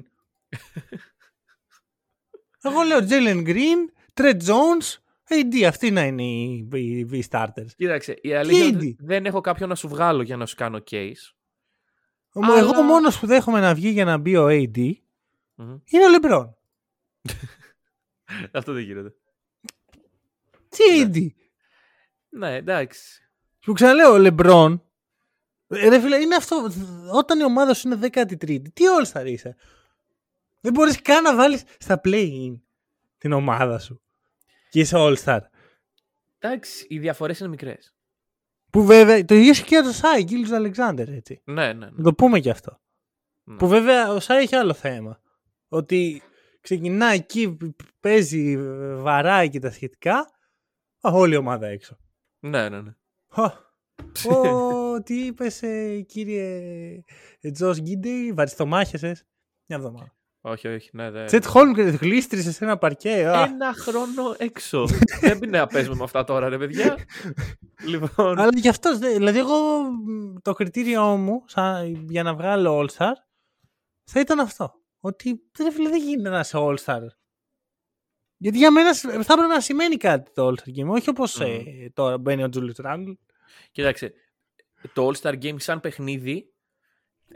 Εγώ λέω Jalen Green, Trey Jones, AD. Αυτοί να είναι οι, οι, οι starters. Κοίταξε, η αλήθεια είναι AD? ότι δεν έχω κάποιον να σου βγάλω για να σου κάνω case. Ο- Αλλά- Εγώ μόνος που δέχομαι να βγει για να μπει ο AD Μμμ. είναι ο LeBron. Αυτό δεν γίνεται. Τι Ναι. AD. Ναι, εντάξει. Σου ξαναλέω, ο LeBron. ε, Ρε φίλε, είναι αυτό. Όταν η ομάδα σου είναι 13η, τι all-star είσαι; Δεν μπορείς καν να βάλεις στα play-in την ομάδα σου. Και είσαι all-star. Εντάξει, οι διαφορές είναι μικρές. Που βέβαια, το ίδιο ισχύει και για το Σάι, Γκίλους Αλεξάνδερ, έτσι. Ναι, ναι, ναι. Να το πούμε και αυτό. Ναι. Που βέβαια ο Σάι έχει άλλο θέμα. Ότι ξεκινά εκεί, παίζει, βαράει και τα σχετικά. Α, όλη η ομάδα έξω. Ναι, ναι, ναι. Χα. Ω, τι είπες ε, κύριε Τζος Γκίντι, βαριστομάχεσες. Μια εβδομάδα. Όχι, όχι, ναι, ναι. Τσέτ Χόλμ γλίστρισε σε ένα παρκέ. α. Ένα χρόνο έξω. δεν πει να παίζουμε με αυτά τώρα, ρε παιδιά. λοιπόν. Αλλά γι' αυτός, δε- δηλαδή εγώ μ, το κριτήριό μου σαν, για να βγάλω All Star θα ήταν αυτό. Ότι ρε φίλε, δεν γίνεται να είσαι All Star. Γιατί για μένα σ- θα έπρεπε να σημαίνει κάτι το All Star Game, όχι όπως ε, τώρα μπαίνει ο Julius Randle. Κοίταξε, το All Star Game σαν παιχνίδι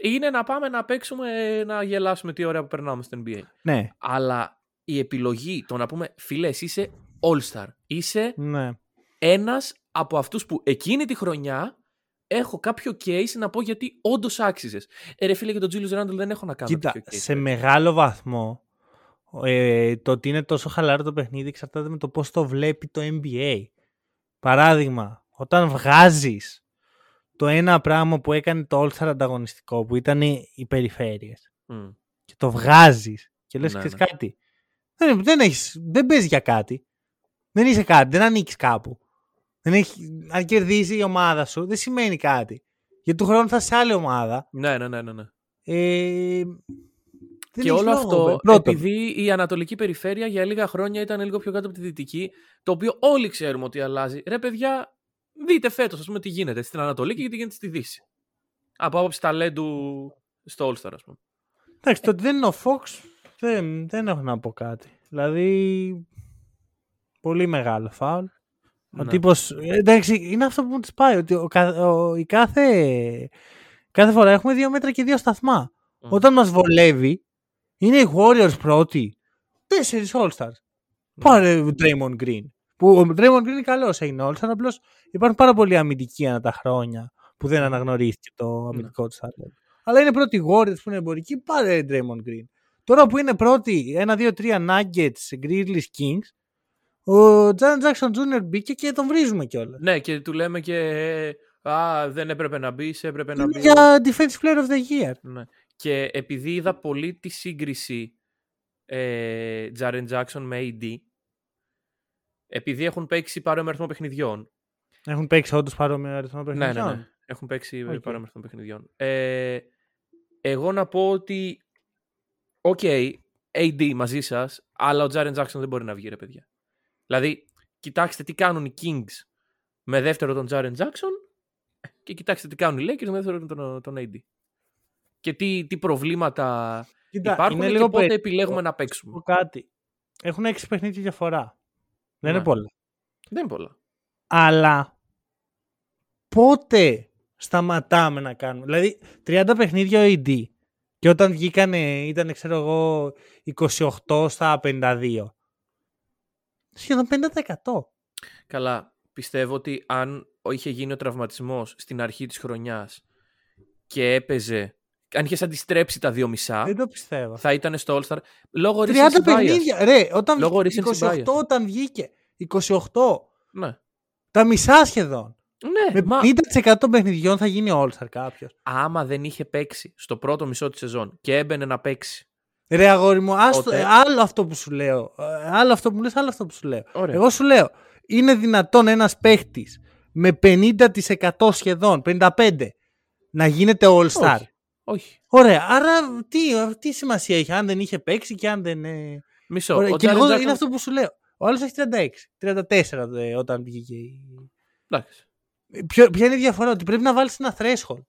είναι να πάμε να παίξουμε, να γελάσουμε τι ωραία που περνάμε στο NBA. Ναι, Αλλά η επιλογή, το να πούμε, φίλε, εσύ είσαι All Star. Είσαι ναι. ένας από αυτούς που εκείνη τη χρονιά έχω κάποιο case να πω γιατί όντως άξιζες. Ε, ρε φίλε, για τον Julius Randle δεν έχω να κάνω Κοίτα, τέτοιο case. σε μεγάλο βαθμό ε, το ότι είναι τόσο χαλαρό το παιχνίδι εξαρτάται με το πώς το βλέπει το NBA. Παράδειγμα, όταν βγάζεις το ένα πράγμα που έκανε το All-Star ανταγωνιστικό που ήταν οι περιφέρειες Μμ. και το βγάζεις και λες Ναι, ξέρεις ναι. κάτι δεν, δεν, έχεις, δεν παίζεις για κάτι δεν είσαι κάτι, δεν ανήκεις κάπου δεν έχει, αν κερδίσει η ομάδα σου δεν σημαίνει κάτι γιατί του χρόνου θα είσαι σε άλλη ομάδα Ναι, ναι, ναι, ναι. ναι. ε, δεν και έχεις όλο λόγο, αυτό βρε. Πρώτον, επειδή η Ανατολική Περιφέρεια για λίγα χρόνια ήταν λίγο πιο κάτω από τη Δυτική, το οποίο όλοι ξέρουμε ότι αλλάζει. Ρε παιδιά, δείτε φέτος, ας πούμε, τι γίνεται στην Ανατολή και τι γίνεται στη Δύση. Από άποψη ταλέντου στο All-Star, ας πούμε. Εντάξει, το ότι δεν είναι ο Fox δεν, δεν έχω να πω κάτι. Δηλαδή, πολύ μεγάλο φάουλ. Ο Ναι. τύπος, ε, εντάξει, είναι αυτό που μου της πάει, ότι ο, κα- ο- η κάθε, κάθε φορά έχουμε δύο μέτρα και δύο σταθμά. Μμ. Όταν μας βολεύει, είναι οι Warriors πρώτοι. Τέσσερις All-Stars. Ναι. Πάρε Draymond Green. Που ο Draymond Green είναι καλός, έγινε All-Star, απλώς υπάρχουν πάρα πολλοί αμυντικοί ανά τα χρόνια που δεν αναγνωρίστηκε το αμυντικό του talent. Αλλά είναι πρώτοι οι Warriors που είναι εμπορικοί, πάρε Draymond Green. Τώρα που είναι πρώτοι 1-2-3 Nuggets, Grizzlies, Kings, ο Jaren Jackson Jr. μπήκε και τον βρίζουμε κιόλας. Ναι, και του λέμε και. ε, Α, δεν έπρεπε να μπει, έπρεπε να μπει. Για Defensive Player of the Year. Ναι. Και επειδή είδα πολύ τη σύγκριση ε, Jaren Jackson με AD, επειδή έχουν παίξει παρόμοιο αριθμό παιχνιδιών, Έχουν παίξει όντως παρόμοιο αριθμό Ναι, παιχνιδιών; ναι, ναι. Έχουν παίξει Οκ. okay. παρόμοιο αριθμό παιχνιδιών. Ε, εγώ να πω ότι. Οκ, AD μαζί σας, αλλά ο Jaren Jackson δεν μπορεί να βγει, ρε παιδιά. Δηλαδή, κοιτάξτε τι κάνουν οι Kings με δεύτερο τον Jaren Jackson και κοιτάξτε τι κάνουν οι Lakers με δεύτερο τον, τον AD. Και τι, τι προβλήματα Κοίτα, υπάρχουν είναι και λίγο πότε περίεργο. επιλέγουμε να πω παίξουμε. κάτι. Έχουν έξι παιχνίδια διαφορά. Δεν Ναι. είναι πολλά. Δεν είναι πολλά. Αλλά πότε σταματάμε να κάνουμε; Δηλαδή 30 παιχνίδια ο AD και όταν βγήκανε ήταν ξέρω εγώ 28 στα 52. Σχεδόν 50%. Καλά, πιστεύω ότι αν είχε γίνει ο τραυματισμός στην αρχή της χρονιάς και έπαιζε, αν είχες αντιστρέψει τα δύο μισά, Δεν το πιστεύω. θα ήταν στο All-Star. Λόγω 30 recency bias. παιχνίδια. Ρε, όταν Λόγω βγήκε, recency 28 bias. όταν βγήκε. 28. Ναι. Τα μισά σχεδόν. Ναι, Με μα 50% των παιχνιδιών θα γίνει All-Star κάποιος. άμα δεν είχε παίξει στο πρώτο μισό της σεζόν και έμπαινε να παίξει. Ρε αγόρι μου, άστο, Τότε- άλλο αυτό που σου λέω. Ε, Άλλο αυτό που μου λες, άλλο αυτό που σου λέω. Ωραία. Εγώ σου λέω, είναι δυνατόν ένας παίχτης με 50% σχεδόν, 55% να γίνεται All-Star; Όχι. Όχι. Ωραία, άρα τι, τι σημασία έχει αν δεν είχε παίξει και αν δεν... ε, Μισό. Ωραία, Ο και Jaren εγώ Jackson- είναι αυτό που σου λέω. Ο άλλος έχει 36, 34 ε, όταν βγήκε. η- Εντάξει. Ποιο, ποια είναι η διαφορά, ότι πρέπει να βάλεις ένα threshold.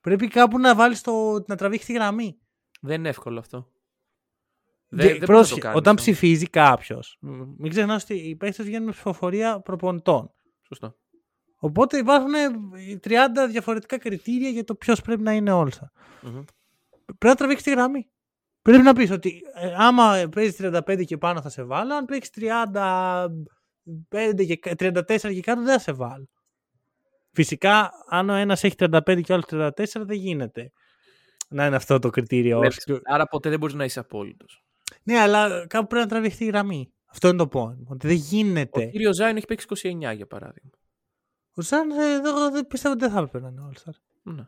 Πρέπει κάπου να βάλεις το, να τραβήξει τη γραμμή. Δεν είναι εύκολο αυτό. Και Δεν, δεν μπορεί να πρόσεχε, το κάνεις όταν αυτό. ψηφίζει κάποιος, μην ξεχνάς ότι οι παίχτε βγαίνουν με ψηφοφορία προπονητών. Σωστό. Οπότε υπάρχουν ε, 30 διαφορετικά κριτήρια για το ποιος πρέπει να είναι όλσα. Μμμ. Πρέπει να τραβήξεις τη γραμμή. Πρέπει να πεις ότι ε, άμα παίζεις 35 και πάνω θα σε βάλω, αν παίξεις 35 και κα- 34 και κάτω δεν θα σε βάλω. Φυσικά, αν ο ένας έχει 35 και ο άλλος 34, δεν γίνεται να είναι αυτό το κριτήριο. Ναι, ως- Άρα ποτέ δεν μπορείς να είσαι απόλυτος. Ναι, αλλά κάπου πρέπει να τραβηχτεί η γραμμή. Αυτό είναι το point. Ότι δεν Ο γίνεται. κύριος Ζάιν έχει παίξει 29 για παράδειγμα. Ο Ζαν, ε, εγώ δεν πιστεύω ότι δεν θα έπρεπε να είναι All-Star. Ναι.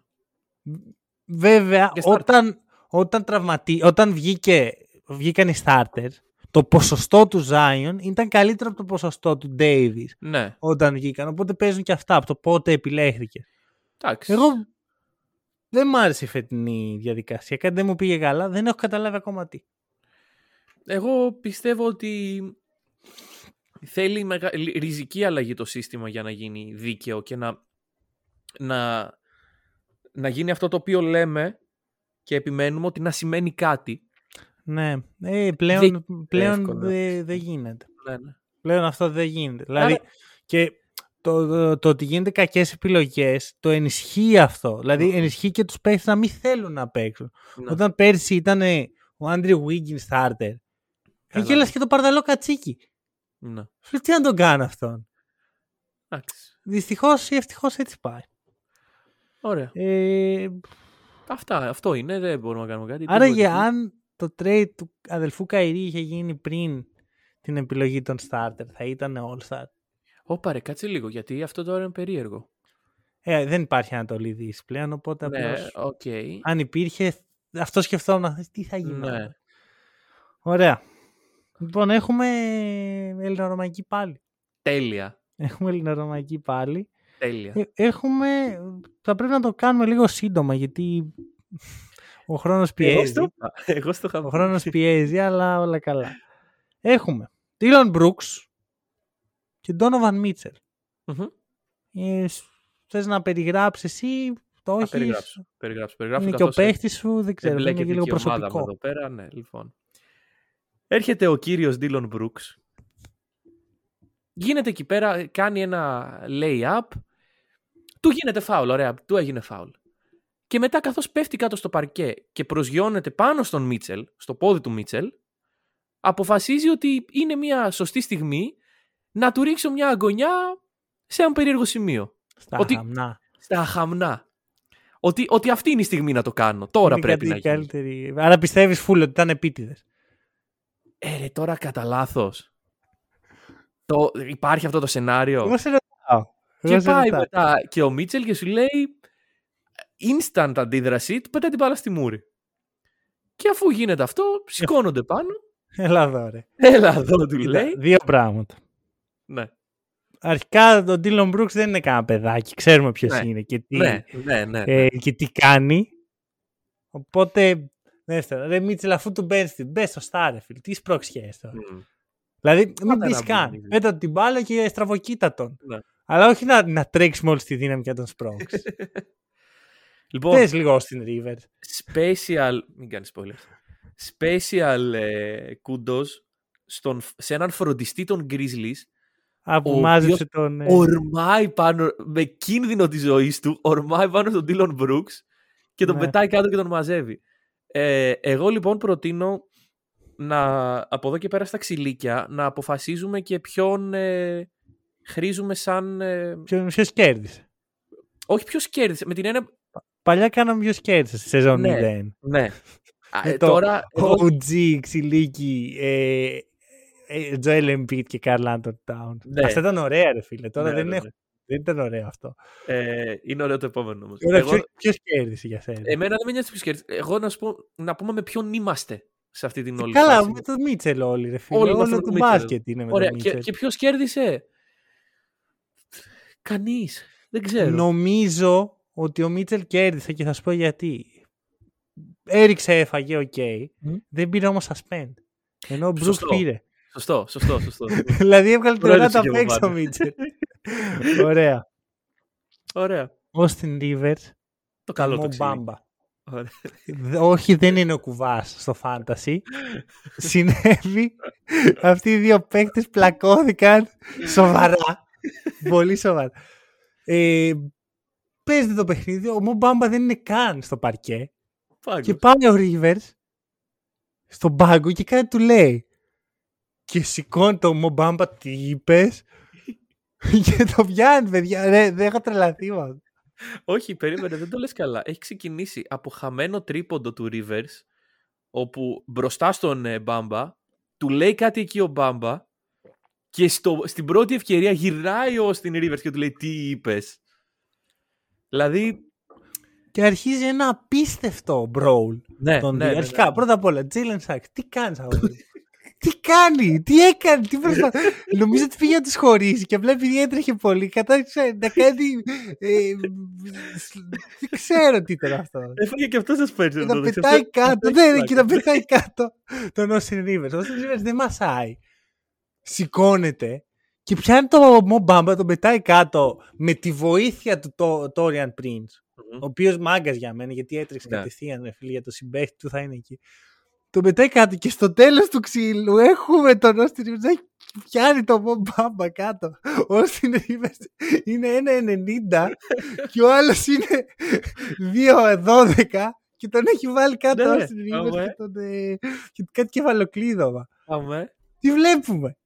Βέβαια, Και starter. όταν, όταν, τραυματί, όταν βγήκε, βγήκαν οι starters, το ποσοστό του Zion ήταν καλύτερο από το ποσοστό του Davis ναι. όταν βγήκαν. Οπότε παίζουν και αυτά από το πότε επιλέχθηκε. Εντάξει. Εγώ δεν μ' άρεσε η φετινή διαδικασία. Κάτι δεν μου πήγε καλά. Δεν έχω καταλάβει ακόμα τι. Εγώ πιστεύω ότι θέλει μεγα... ριζική αλλαγή το σύστημα για να γίνει δίκαιο και να, να, να γίνει αυτό το οποίο λέμε και επιμένουμε ότι να σημαίνει κάτι. Ναι, ε, πλέον, Δεν πλέον εύκολο. δεν δεν γίνεται. Ναι, ναι. Πλέον αυτό δεν γίνεται. Δηλαδή, Άρα- και το, το, το ότι γίνεται κακές επιλογές το ενισχύει αυτό. Δηλαδή, ενισχύει και τους παίχτες να μην θέλουν να παίξουν. Ναι. Όταν πέρσι ήταν ε, ο Άντριου Wiggins starter, Καλά. γέλασε και το παρδαλό κατσίκι. Ναι. Σου λέει, τι να τον κάνω αυτόν; Εντάξει. Δυστυχώς ή ευτυχώς έτσι πάει. Ωραία. Ε, Αυτά, αυτό είναι, δεν μπορούμε να κάνουμε κάτι. άραγε, Τίποτα. αν το trade του αδελφού Καϊρή είχε γίνει πριν την επιλογή των starter, θα ήταν All-Star. Ωπα ρε, κάτσε λίγο, γιατί αυτό τώρα είναι περίεργο. Ε, δεν υπάρχει Ανατολή Δύσης πλέον, οπότε Ναι, απλώς, οκ. αν υπήρχε, αυτό σκεφτόμουν, τι θα γίνει. Ναι. Ωραία. Λοιπόν, έχουμε ελληνορωμαϊκή πάλι. Τέλεια. Έχουμε ελληνορωμαϊκή πάλι. Τέλεια. Ε, Έχουμε, θα πρέπει να το κάνουμε λίγο σύντομα, γιατί ο χρόνος Εγώ πιέζει. στο είπα. Εγώ στο είχα Ο πει. χρόνος πιέζει, αλλά όλα καλά. Έχουμε Dylan Brooks και Donovan Mitchell. Μμμ. Ε, σ- θες να περιγράψεις εσύ, το Θα όχι, περιγράψω. Περιγράψω, περιγράψω. είναι και ο καθώς παίχτης σου, δεν ξέρω, είναι εμπλέκεται και λίγο και η ομάδα μου προσωπικό. εδώ πέρα. Ναι, λοιπόν. Έρχεται ο κύριος Dylan Brooks. Γίνεται εκεί πέρα, κάνει ένα lay-up. Του γίνεται φάουλ, ωραία, του έγινε φάουλ. Και μετά καθώς πέφτει κάτω στο παρκέ και προσγειώνεται πάνω στον Μίτσελ, στο πόδι του Μίτσελ, αποφασίζει ότι είναι μια σωστή στιγμή να του ρίξω μια αγωνιά σε ένα περίεργο σημείο. Στα Ότι- χαμνά. Στα χαμνά. Ότι, ότι αυτή είναι η στιγμή να το κάνω. Τώρα Είναι πρέπει κάτι να γίνει. καλύτερη. Άρα πιστεύεις φούλ ότι ήταν επίτηδες. Ε, ρε, τώρα κατά λάθος. Το, υπάρχει αυτό το σενάριο. Εγώ σε ρωτάω. Και Εγώ σε πάει ρωτάω. μετά και ο Μίτσελ και σου λέει instant αντίδραση, του πετάει την μπάλα στη μούρη. Και αφού γίνεται αυτό, σηκώνονται πάνω. Έλα εδώ, ρε. Έλα εδώ, του Κοίτα, λέει. Δύο πράγματα. Ναι, Αρχικά το Dylan Brooks δεν είναι κανένα παιδάκι. Ξέρουμε ποιος Ναι. είναι και τι, ναι, ναι. ναι, ε, και τι κάνει. Οπότε, δεύτερο, ρε Μίτσελ, αφού του μπαίνεις την μπες στο Στάρεφιλ, τι σπρώξιες τώρα. Μμ. Δηλαδή, μην Πάντα πεις να καν. μπουν, Πέτα την μπάλα και στραβοκοίτα τον. Ναι. Αλλά όχι να, να τρέξεις με όλη τη δύναμη και να τον σπρώξεις. Λοιπόν, Πες λίγο στην Rivers. special. Μην κάνεις spoilers. Special ε, kudos στον, σε έναν φροντιστή των Grizzlies Από Ο μάζεψε οποίος τον. ε, ορμάει πάνω, με κίνδυνο της ζωής του, ορμάει πάνω στον Dylan Brooks και τον Ναι. πετάει κάτω και τον μαζεύει. Ε, εγώ λοιπόν προτείνω να από εδώ και πέρα στα ξυλίκια να αποφασίζουμε και ποιον ε, χρήζουμε σαν... ε, Ποιος ποιος κέρδισε. όχι ποιος κέρδισε, με την έννοια... Παλιά κάναμε ποιος κέρδισε στη σεζόν Ναι. 0. Ναι. Α, Με ε, το τώρα... εγώ- OG, Ξυλίκη, ε, ε, Joel Embiid και Carl Anton Towns. Ναι. Αυτά ήταν ωραία ρε φίλε. Τώρα Ναι, δεν ναι, έχω ναι. Δεν ήταν ωραίο αυτό. Ε, είναι ωραίο το επόμενο όμως. Ωραία, ποιο, ποιος κέρδισε για σένα; Εμένα δεν με νοιάζει ποιος κέρδισε. Εγώ να, σου πω, να πούμε με ποιον είμαστε σε αυτή την όλη Καλά, φάση. με τον Μίτσελ όλοι, ρε φίλε. Όλοι Όλο είμαστε με το τον Μίτσελ. μπάσκετ είναι με Ωραία. τον Και, Μίτσελ. και ποιος κέρδισε; Κανείς. Δεν ξέρω. Νομίζω ότι ο Μίτσελ κέρδισε και θα σου πω γιατί. Έριξε, έφαγε, οκ. Μμ. Δεν πήρε όμως suspend. Ενώ ο Μπρουκ Σωστό. πήρε. Σωστό, σωστό, σωστό. δηλαδή έβγαλε το Ωραία, ένα τα και απ' από έξω ο πάνω. Μίτσελ. Ωραία. Ωραία. Austin Rivers, Το καλό Mo το ξύλι. Bamba. Ωραία. Δε- Όχι, δεν είναι ο κουβάς στο fantasy. Συνέβη. Αυτοί οι δύο παίκτες πλακώθηκαν σοβαρά. Πολύ σοβαρά. Ε, παίζεται το παιχνίδι. Ο Μομπάμπα δεν είναι καν στο παρκέ. Πάγκος. Και πάει ο Rivers στον πάγκο και κάτι του λέει. Και σηκώνει το Μομπάμπα, τι είπες; και το πιάνει, παιδιά. Ρε, δεν έχω τρελαθεί με αυτό. Όχι, περίμενε, δεν το λες καλά. Έχει ξεκινήσει από χαμένο τρίποντο του Rivers, όπου μπροστά στον ε, Μπάμπα, του λέει κάτι εκεί ο Μπάμπα και στο, στην πρώτη ευκαιρία γυρνάει ο Austin Rivers και του λέει τι είπες; Δηλαδή, Και αρχίζει ένα απίστευτο brawl. ναι, τον ναι, δύο. ναι, Αρχικά, ναι. πρώτα απ' όλα, Τζέιλεν Σάξ, τι κάνεις αγόρι. Τι κάνει, τι έκανε, τι προσπα... Νομίζω ότι πήγε να του χωρίσει και απλά επειδή έτρεχε πολύ, κατάρχισε να κάνει. ε, δεν ξέρω τι ήταν αυτό. Έφαγε και αυτό σας πέρσι. και να πετάει κάτω. Ναι, ναι, και να πετάει κάτω τον Austin Rivers. Ο Austin Rivers δεν μασάει. Σηκώνεται και πιάνει το Μομπάμπα, τον πετάει κάτω με τη βοήθεια του το- Torian Prince ο οποίος μάγκας για μένα, γιατί έτρεξε Ναι. κατευθείαν ρε φίλε, για το συμπέχτη του θα είναι εκεί. Τον πετάει κάτω και στο τέλος του ξύλου έχουμε τον Austin Rivers να έχει πιάνει το Μομπάμπα κάτω. Ο Austin Rivers είναι 1,90 και ο άλλος είναι 2,12 και τον έχει βάλει κάτω ο Ναι, Austin Rivers αμέ. και, τον, ε, και κάτι κεφαλοκλείδωμα. Πάμε. Τι βλέπουμε;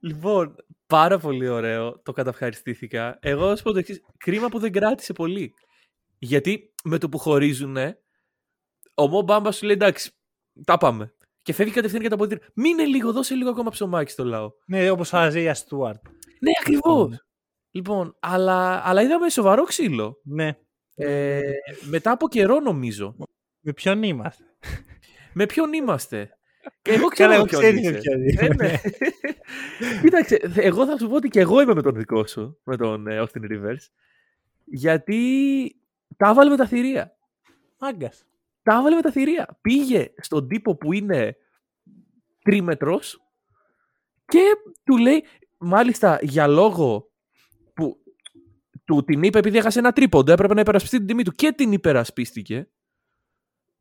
Λοιπόν, πάρα πολύ ωραίο. Το καταυχαριστήθηκα. Εγώ θα σου πω το εξής. Κρίμα που δεν κράτησε πολύ. Γιατί με το που χωρίζουν, ο Μο Μπάμπα σου λέει εντάξει, τα πάμε. Και φεύγει κατευθείαν για τα πόδια. Μείνε λίγο, δώσε λίγο ακόμα ψωμάκι στο λαό. Ναι, όπως ο Αζέια Στούαρτ. Ναι, ακριβώς. Ναι. Λοιπόν, αλλά, αλλά είδαμε σοβαρό ξύλο. Ναι. Ε, μετά από καιρό νομίζω. Με ποιον είμαστε; Με ποιον είμαστε; Και εγώ ξέρω Καλά, με εγώ ποιον ξέρεις με είσαι. ποιον Ε, είμαι. ναι. Κοίταξε, θε- εγώ θα σου πω ότι και εγώ είμαι με τον δικό σου, με τον ε, Austin Rivers, γιατί τα έβαλε με τα θηρία. Μάγκας. Τα έβαλε με τα θηρία. Πήγε στον τύπο που είναι τρίμετρος και του λέει, μάλιστα για λόγο που του την είπε επειδή έχασε ένα τρίποντο, έπρεπε να υπερασπιστεί την τιμή του και την υπερασπίστηκε.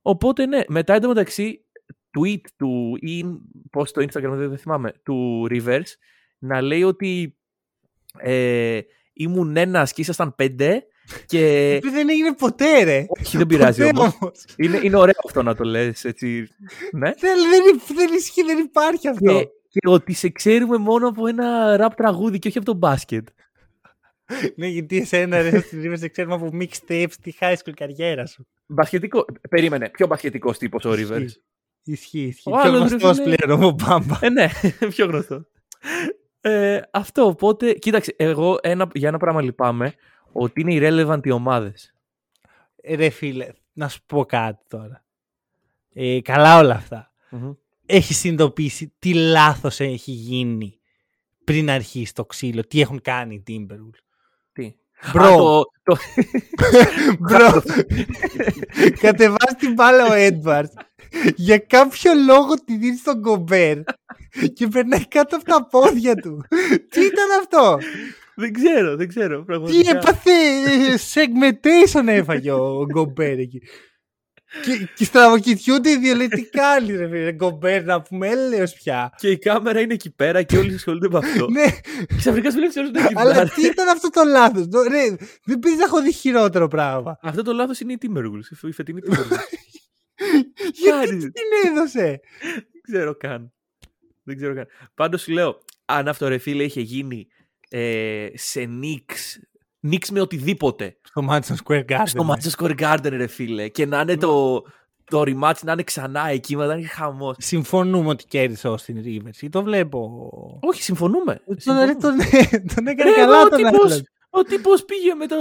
Οπότε ναι, μετά εντωμεταξύ tweet του ή πώς το Instagram δεν θυμάμαι, του Reverse να λέει ότι ε, ήμουν ένας και ήσασταν πέντε και... Επειδή δεν έγινε ποτέ, ρε. Όχι, δεν πειράζει Ποτέ όμως. όμως. Είναι, είναι ωραίο αυτό να το λες έτσι. Ναι. Δεν, δεν, δεν ισχύει, δεν υπάρχει αυτό. Και, και ότι σε ξέρουμε μόνο από ένα ραπ τραγούδι και όχι από το μπάσκετ. Ναι, γιατί εσένα ρε στην Rivers δεν ξέρουμε από mixtapes τη high school καριέρα σου. Μπασκετικό. Περίμενε. Πιο μπασκετικός τύπος ο Rivers. Ισχύει. Ισχύει, ισχύει. Ο Πιο άλλος, ρε γνωστός φίλε. πλέον ο Μπάμπα. Ε, ναι, πιο γνωστό. Ε, αυτό, οπότε, κοίταξε, εγώ ένα, για ένα πράγμα λυπάμαι, ότι είναι irrelevant οι ομάδες. Ε, Ρε φίλε, να σου πω κάτι τώρα. Ε, καλά όλα αυτά. Έχει συνειδητοποιήσει τι λάθος έχει γίνει πριν αρχίσει το ξύλο. Τι έχουν κάνει οι Timberwolves. Τι; Bro, Α, το, το, bro. Κατεβάζει την μπάλα ο Edwards. Για κάποιο λόγο τη δίνει στον Γκομπέρ και περνάει κάτω από τα πόδια του. Τι ήταν αυτό; Δεν ξέρω, δεν ξέρω. Τι Πραγματικά. έπαθε ε, segmentation έφαγε ο Γκομπέρ εκεί. Και, και στραβοκοιτιούνται οι δύο λέει τι κάνει ρε φίλε Γκομπέρ να πούμε έλεος πια. Και η κάμερα είναι εκεί πέρα και όλοι ασχολούνται με αυτό. ναι, Ξαφνικά σου βλέπει όλου να αλλά κοιτάνε. τι ήταν αυτό το λάθος; Το- Ρε, δεν πεις να έχω δει χειρότερο πράγμα. Αυτό το λάθος είναι η Timberwolves, η φετινή Timberwolves. Γιατί Κάνεις. τι την έδωσε; Δεν ξέρω καν. Δεν ξέρω καν. Πάντως σου λέω, αν αυτό ρε φίλε είχε γίνει ε, σε Knicks, Knicks με οτιδήποτε. Στο Madison Square Garden. στο Madison Square Garden, ρε φίλε. Και να είναι το, το rematch να είναι ξανά εκεί, μα να είναι χαμός. Συμφωνούμε ότι κέρδισε ο Austin Rivers. Ή το βλέπω. Όχι, συμφωνούμε. Τον, συμφωνούμε. ρε, τον, τον έκανε Ρε, καλά εγώ τον τύπος- άλλον. Ο τύπος πήγε με το,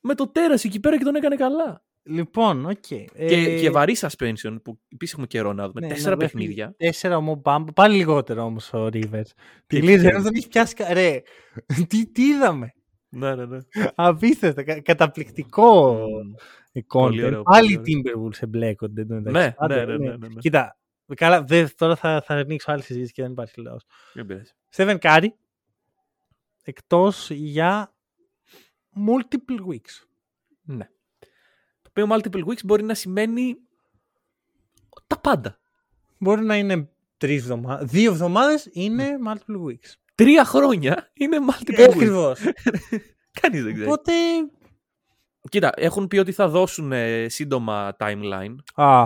με το τέρας εκεί πέρα και τον έκανε καλά. Λοιπόν, οκ. Και, Ε, και βαρύς suspension που επίσης έχουμε καιρό να δούμε. ναι, Τέσσερα να βρεθεί παιχνίδια. Τέσσερα ο Mo Bamba. Πάλι λιγότερο όμως ο Rivers. Τη Τι Λίζα ξέρεις. δεν τον έχει πιάσει. κα- Ρε, τι, τι είδαμε; Ναι, ναι, ναι. Απίστευτο. κα- καταπληκτικό Πολύ content. ωραίο, Πάλι πολύ Timberwolves εμπλέκονται. εν τω Ναι, μεταξύ. ναι, Άντε, ναι, ναι, ναι, ναι. Κοίτα, καλά, δε, τώρα θα, θα ανοίξω άλλη συζήτηση και δεν υπάρχει λόγο. Δεν πειράζει. Στέβεν Κάρι εκτός για multiple weeks. Ναι. Το οποίο multiple weeks μπορεί να σημαίνει τα πάντα. Μπορεί να είναι τρεις εβδομάδες. Δύο εβδομάδες είναι multiple weeks. Τρία χρόνια είναι multiple weeks. Ακριβώς. Κανείς δεν ξέρει. Οπότε. Κοίτα, έχουν πει ότι θα δώσουν ε, σύντομα timeline. Α,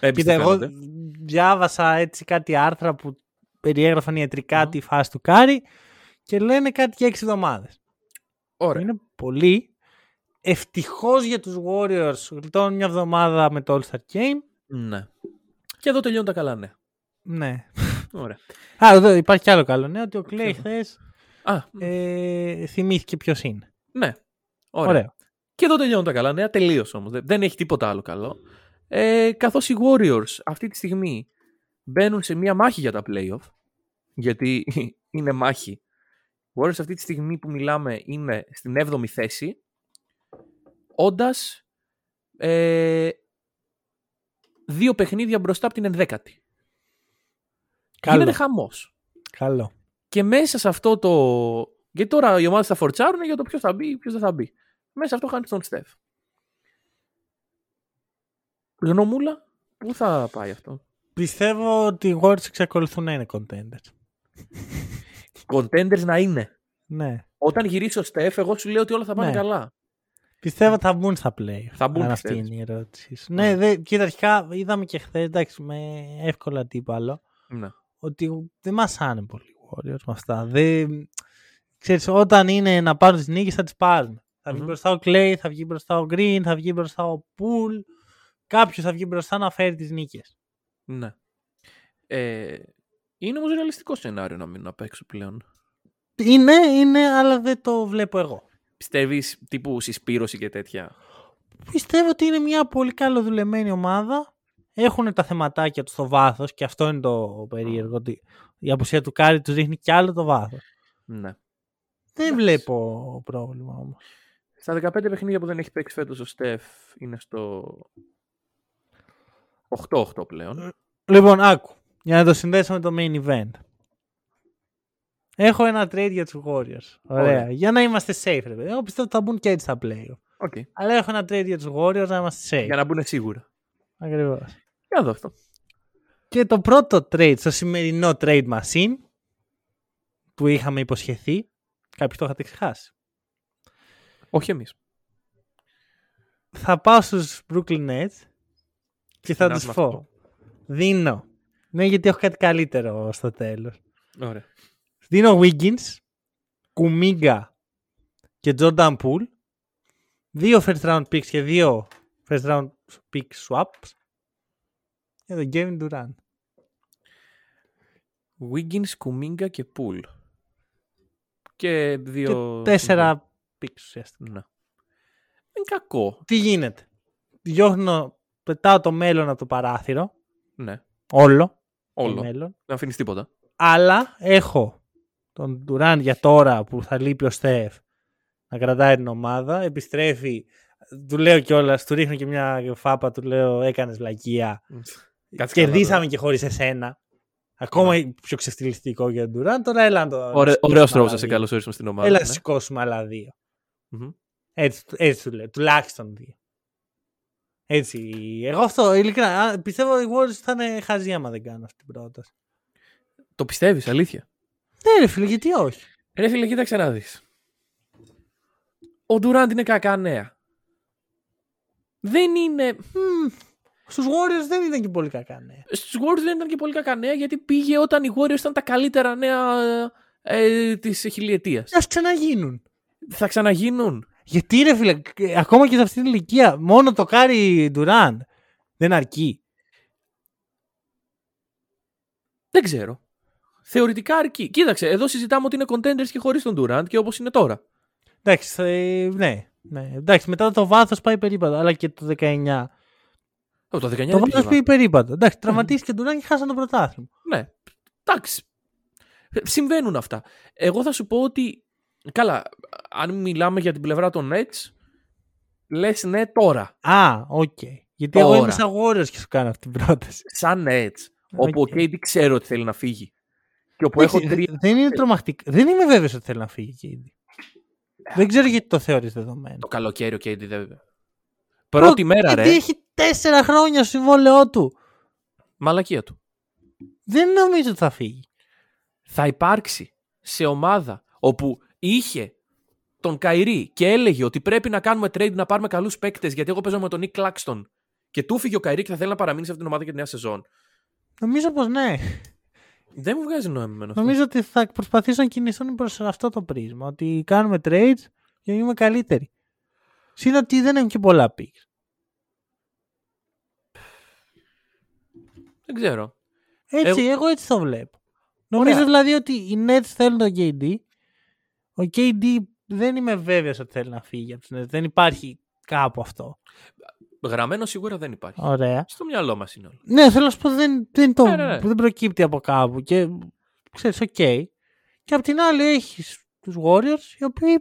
Ε, κοίτα, εγώ φαίνεται. διάβασα έτσι κάτι άρθρα που περιέγραφαν ιατρικά Μμμ. τη φάση του Κάρι και λένε κάτι για έξι εβδομάδες. Ωραία. Είναι πολύ. Ευτυχώς για τους Warriors γλιτώνουν μια εβδομάδα με το All-Star Game. Ναι. Και εδώ τελειώνουν τα καλά νέα. Ναι. Ωραία. Α, εδώ υπάρχει κι άλλο καλό νέο ότι ο Clay χθες Α, ε, θυμήθηκε ποιος είναι. ναι. Ωραία. Ωραίο. Και εδώ τελειώνουν τα καλά νέα. Τελείω όμως. Δεν, δεν έχει τίποτα άλλο καλό. Ε, Καθώς οι Warriors αυτή τη στιγμή μπαίνουν σε μία μάχη για τα playoff. Γιατί είναι μάχη. Οι Warriors αυτή τη στιγμή που μιλάμε είναι στην 7η θέση. Όντας ε, δύο παιχνίδια μπροστά από την 11η. Καλό. Γίνεται χαμός. Καλό. Και μέσα σε αυτό το. Γιατί τώρα οι ομάδες θα φορτσάρουν για το ποιος θα μπει, ποιος δεν θα μπει. Μέσα σε αυτό χάνει τον Στεφ. Γνωμούλα, πού θα πάει αυτό; Πιστεύω ότι οι Warriors εξακολουθούν να είναι contenders. Contenders να είναι. Ναι. Όταν γυρίσει ο Στεφ, εγώ σου λέω ότι όλα θα πάνε Ναι. καλά. Πιστεύω ότι θα μπουν στα play. Θα μπουν, Αν αυτή πιστεύεις; είναι η ερώτηση. σου. Ναι, δε, κοίτα, αρχικά είδαμε και χθες, εντάξει, με εύκολα αντίπαλο, Ναι. ότι δεν μασάνε πολύ οι Warriors με αυτά. Δεν... Ξέρεις, όταν είναι να πάρουν τις νίκες θα τις πάρουν. Θα βγει Μμμ. μπροστά ο Clay, θα βγει μπροστά ο Green, θα βγει μπροστά ο Pool. Κάποιος θα βγει μπροστά να φέρει τις νίκες. ναι. Ε, είναι όμως ρεαλιστικό σενάριο να μείνουν απ' έξω πλέον. Είναι, είναι, αλλά δεν το βλέπω εγώ. Πιστεύεις τύπου συσπείρωση και τέτοια; Πιστεύω ότι είναι μια πολύ καλοδουλεμένη ομάδα. Έχουν τα θεματάκια τους στο βάθος και αυτό είναι το περίεργο. Ότι η απουσία του Κάρι τους δείχνει κι άλλο το βάθος. Ναι. Δεν βλέπω πρόβλημα όμως. Στα 15 παιχνίδια που δεν έχει παίξει φέτος ο Στεφ είναι στο 8-8 πλέον. Λοιπόν, άκου. Για να το συνδέσω με το main event. Έχω ένα trade για τους Warriors. Ωραία. Ωραία. Για να είμαστε safe, ρε παιδί. Εγώ πιστεύω ότι θα μπουν και έτσι στα play. Οκ. Αλλά έχω ένα trade για τους Warriors να είμαστε safe. Για να μπουν σίγουρα. Ακριβώς. Για να δω αυτό. Και το πρώτο trade στο σημερινό trade machine που είχαμε υποσχεθεί, κάποιοι το είχατε ξεχάσει. Όχι εμείς. Θα πάω στους Brooklyn Nets και θα τους με πω. αυτό. Δίνω. Ναι, γιατί έχω κάτι καλύτερο στο τέλος. Ωραία. Δίνω Wiggins, Κουμίγκα και Jordan Poole. Δύο first round picks και δύο first round pick swaps. Για τον Kevin Durant. Wiggins, Kuminga και Pool. Και δύο... Και τέσσερα picks ουσιαστικά. Ναι. Δεν είναι κακό. Τι γίνεται; Διώχνω, πετάω το μέλλον από το παράθυρο. Ναι. Όλο. Το Όλο. μέλλον. Δεν αφήνεις τίποτα. Αλλά έχω τον Durant για τώρα που θα λείπει ο Στεφ να κρατάει την ομάδα. Επιστρέφει. Του λέω κιόλας, του ρίχνω και μια φάπα, του λέω έκανες βλακεία. Κάτσε Κερδίσαμε καλά και χωρίς εσένα. Ακόμα πιο ξεφτυλιστικό για τον Durant. Τώρα έλα να το. τώρα. να Ωραίος σηκώσουμε τρόπος άλλα να σε δύο. καλωσορίσουμε στην ομάδα. Έλα ναι. να σηκώσουμε άλλα δύο. Μμμ. Έτσι, έτσι του λέω. Τουλάχιστον δύο. Έτσι. Εγώ αυτό, ειλικρινά, α, πιστεύω ότι οι Warriors θα είναι χαζοί άμα δεν κάνω αυτή την πρόταση. Το πιστεύεις, αλήθεια; Ναι, ρε φίλε, γιατί όχι; Ρε φίλε, κοίταξε να δεις. Ο Ντουράντ είναι κακά νέα. Δεν είναι. Μμμ, Στους Warriors δεν ήταν και πολύ κακά νέα. Στους Warriors δεν ήταν και πολύ κακά νέα γιατί πήγε όταν οι Warriors ήταν τα καλύτερα νέα ε, της χιλιετίας. Ας ξαναγίνουν. Θα ξαναγίνουν. Γιατί ρε φίλε, ε, ακόμα και σε αυτή την ηλικία, μόνο το κάρι Durant δεν αρκεί. Δεν ξέρω. Θεωρητικά αρκεί. Κοίταξε, εδώ συζητάμε ότι είναι contenders και χωρίς τον Durant και όπως είναι τώρα. Εντάξει, ε, ναι, ναι. Εντάξει, μετά το βάθος πάει περίπατο, αλλά και το 19. Oh, το 19 Το δεν βάθος πήγε πήγε περίπατο. Εντάξει, τραυματίστηκε τον Durant και χάσαν το πρωτάθλημα. Ναι. Εντάξει. Συμβαίνουν αυτά. Εγώ θα σου πω ότι. Καλά, αν μιλάμε για την πλευρά των Nets, λες ναι τώρα. Α, οκ. Γιατί εγώ είμαι Τώρα. σαν Warriors και σου κάνω αυτή την πρόταση. Σαν Nets, όπου Οκ. ο KD ξέρω ότι θέλει να φύγει. Και όπου έχω Εντάξει, τρία. Δεν είναι τρομακτικό. Δεν είμαι βέβαιος ότι θέλει να φύγει εκεί. Δεν ξέρω γιατί το θεωρείς δεδομένο. Το καλοκαίρι ο KD δεν. Πρώτη μέρα, Γιατί ρε. έχει τέσσερα χρόνια στο συμβόλαιό του. Μαλακία του. Δεν νομίζω ότι θα φύγει. θα υπάρξει σε ομάδα όπου είχε τον Καϊρή και έλεγε ότι πρέπει να κάνουμε trade να πάρουμε καλούς παίκτες γιατί εγώ παίζω με τον Nick Claxton και του φύγει ο Καϊρή και θα θέλει να παραμείνει σε αυτήν την ομάδα για τη νέα σεζόν. Νομίζω πως ναι. Δεν μου βγάζει νόημα εμένα αυτό. Νομίζω ότι θα προσπαθήσουν να κινηθούν προς αυτό το πρίσμα. Ότι κάνουμε trades για να γίνουμε καλύτεροι. Συν ότι δεν έχουν και πολλά picks. Δεν ξέρω. Έτσι, Εγώ- εγώ έτσι το βλέπω. Νομίζω Ωραία. δηλαδή ότι οι Nets θέλουν τον KD. Ο KD δεν είμαι βέβαιος ότι θέλει να φύγει από τους Nets. Δεν υπάρχει κάπου αυτό. Γραμμένο σίγουρα δεν υπάρχει. Ωραία. Στο μυαλό μας είναι όλο. Ναι, θέλω να σου πω δεν, δεν, το, Ναι, ναι, ναι. δεν προκύπτει από κάπου. Και ξέρεις, οκ. Και απ' την άλλη έχεις τους Warriors, οι οποίοι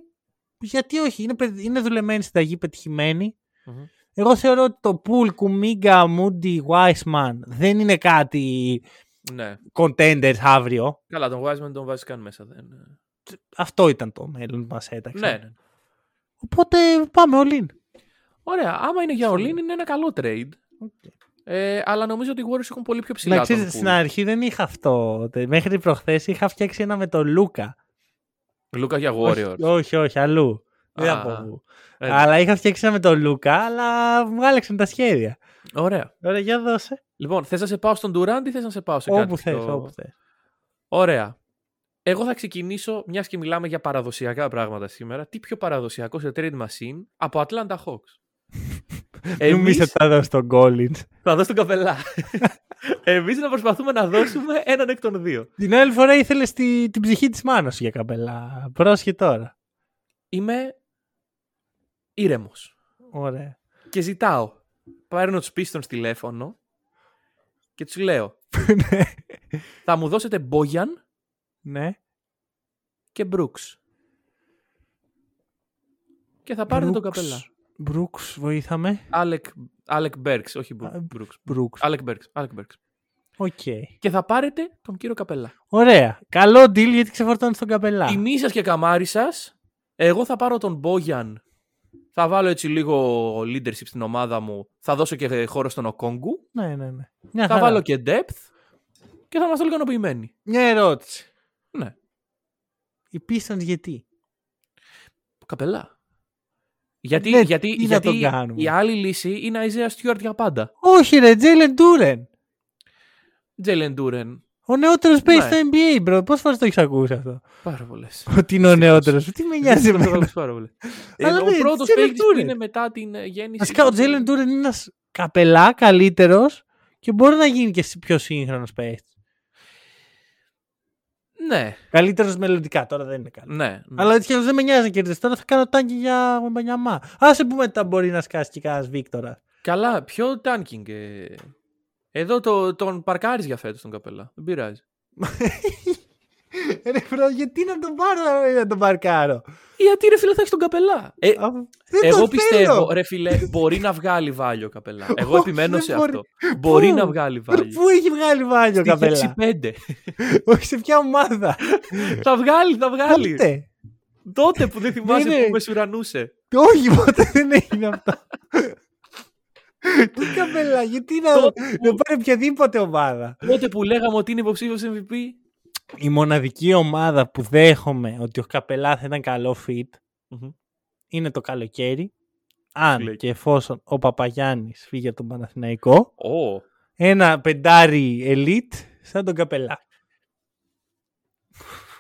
γιατί όχι, είναι, παιδ- είναι δουλεμένοι στην ταγή, πετυχημένοι. Μμμ. Εγώ θεωρώ ότι το Pool, Kuminga, Moody, Wiseman δεν είναι κάτι Ναι. contenders αύριο. Καλά, τον Wiseman τον βάζει καν μέσα. Δεν... Αυτό ήταν το μέλλον που μας έταξε. Ναι, ναι. Οπότε πάμε all in. Ωραία. Άμα είναι για Ολύν, είναι ένα καλό trade. Ε, αλλά νομίζω ότι οι Warriors έχουν πολύ πιο ψηλά. Να τον ξέρεις, pool. στην αρχή δεν είχα αυτό. Τε- Μέχρι προχθές είχα φτιάξει ένα με τον Λούκα. Λούκα για Warriors. Όχι, όχι, όχι, αλλού. Δεν Α, θα πω πού. ε, Αλλά είχα φτιάξει ένα με τον Λούκα, αλλά μου άλλαξαν τα σχέδια. Ωραία. Ωραία, για δώσε. Λοιπόν, θες να σε πάω στον Durant ή θες να σε πάω σε Όπου κάτι θες, πιο- όπου θες. Ωραία. Εγώ θα ξεκινήσω, μιας και μιλάμε για παραδοσιακά πράγματα σήμερα. Τι πιο παραδοσιακό σε trade machine από Atlanta Hawks; Νομίζω Εμείς ότι θα δώσει τον Collins. θα δώσω τον καπελά. Εμείς να προσπαθούμε να δώσουμε έναν εκ των δύο. Την άλλη φορά ήθελε τη, την ψυχή της μάνας σου για καπελά. Πρόσχε τώρα. Είμαι ήρεμος. Ωραία. Και ζητάω. Παίρνω τους Pistons τηλέφωνο και τους λέω: ναι. Θα μου δώσετε Μπόγιαν ναι. και Brooks. Και θα πάρετε τον Καπελά. Μπρούξ, βοήθαμε. Άλεκ, Άλεκ Μπέρξ, όχι Α, Brooks. Μπρούξ. Άλεκ Μπέρξ. Άλεκ Μπέρξ. Οκ. Και θα πάρετε τον κύριο Καπελά. Ωραία. Καλό deal γιατί ξεφορτώνει τον Καπελά. Τιμή σας και καμάρι σας. Εγώ θα πάρω τον Μπόγιαν. Θα βάλω έτσι λίγο leadership στην ομάδα μου. Θα δώσω και χώρο στον Οκόνγκου. Ναι, ναι, ναι. Μια Θα χαρά. βάλω και depth. Και θα είμαστε όλοι ικανοποιημένοι. Μια ερώτηση. Ναι. Οι Pistons γιατί. Καπελά. Γιατί, Ναι, γιατί, τι να γιατί τον κάνουμε; η άλλη λύση είναι Isaiah Stewart για πάντα. Όχι ρε, Jalen Duren. Jalen Duren. Ο νεότερος παίζει Ναι. στο NBA, bro. Πόσες φορές το έχεις ακούσει αυτό; Πάρα πολλές. Ότι είναι ο νεότερος. Τι με νοιάζει εμένα; πάρα πολύ. Αλλά ο ναι, πρώτος Jalen παίκτης που Duren. είναι μετά την ε, γέννηση. Βασικά ο Jalen Duren είναι ένας Καπελά καλύτερος και μπορεί να γίνει και πιο σύγχρονος παίκτης. Ναι, Καλύτερος μελλοντικά, τώρα δεν είναι καλό. ναι. ναι. Αλλά έτσι κι αλλιώς δεν με νοιάζει να κερδίσει. Τώρα θα κάνω tanking για Wembanyama. Άσε που μετά μπορεί να σκάσει και κανένας Βίκτορα. Καλά, πιο tanking. ε. Εδώ το, τον παρκάρεις για φέτος τον Καπελά. Δεν πειράζει. Ρε bro, γιατί να τον πάρω ρε, να τον παρκάρω; Γιατί ρε φίλε θα έχεις τον καπελά. Ε, Αφού- Δεν εγώ τον πιστεύω, θέλω. ρε φίλε, μπορεί να βγάλει βάλιο καπελά. Εγώ Όχι, επιμένω δεν σε μπορεί. αυτό. Μπορεί Πού; να βγάλει βάλιο. Πού έχει βγάλει βάλιο Στη καπελά; 6-5. Όχι σε ποια ομάδα; θα βγάλει, θα βγάλει. Πότε. Τότε που δεν θυμάσαι Είναι- που με σουρανούσε. Όχι, ποτέ δεν έγινε αυτό. Τι καπελά, γιατί να, Το- να πάρει οποιαδήποτε ομάδα; Τότε που λέγαμε ότι είναι υποψήφιος MVP. Η μοναδική ομάδα που δέχομαι ότι ο Καπελά θα ήταν καλό fit Μμμ. είναι το καλοκαίρι. Αν Λέει. και εφόσον ο Παπαγιάννης φύγει από τον Παναθηναϊκό, Ω. ένα πεντάρι elite σαν τον Καπελά.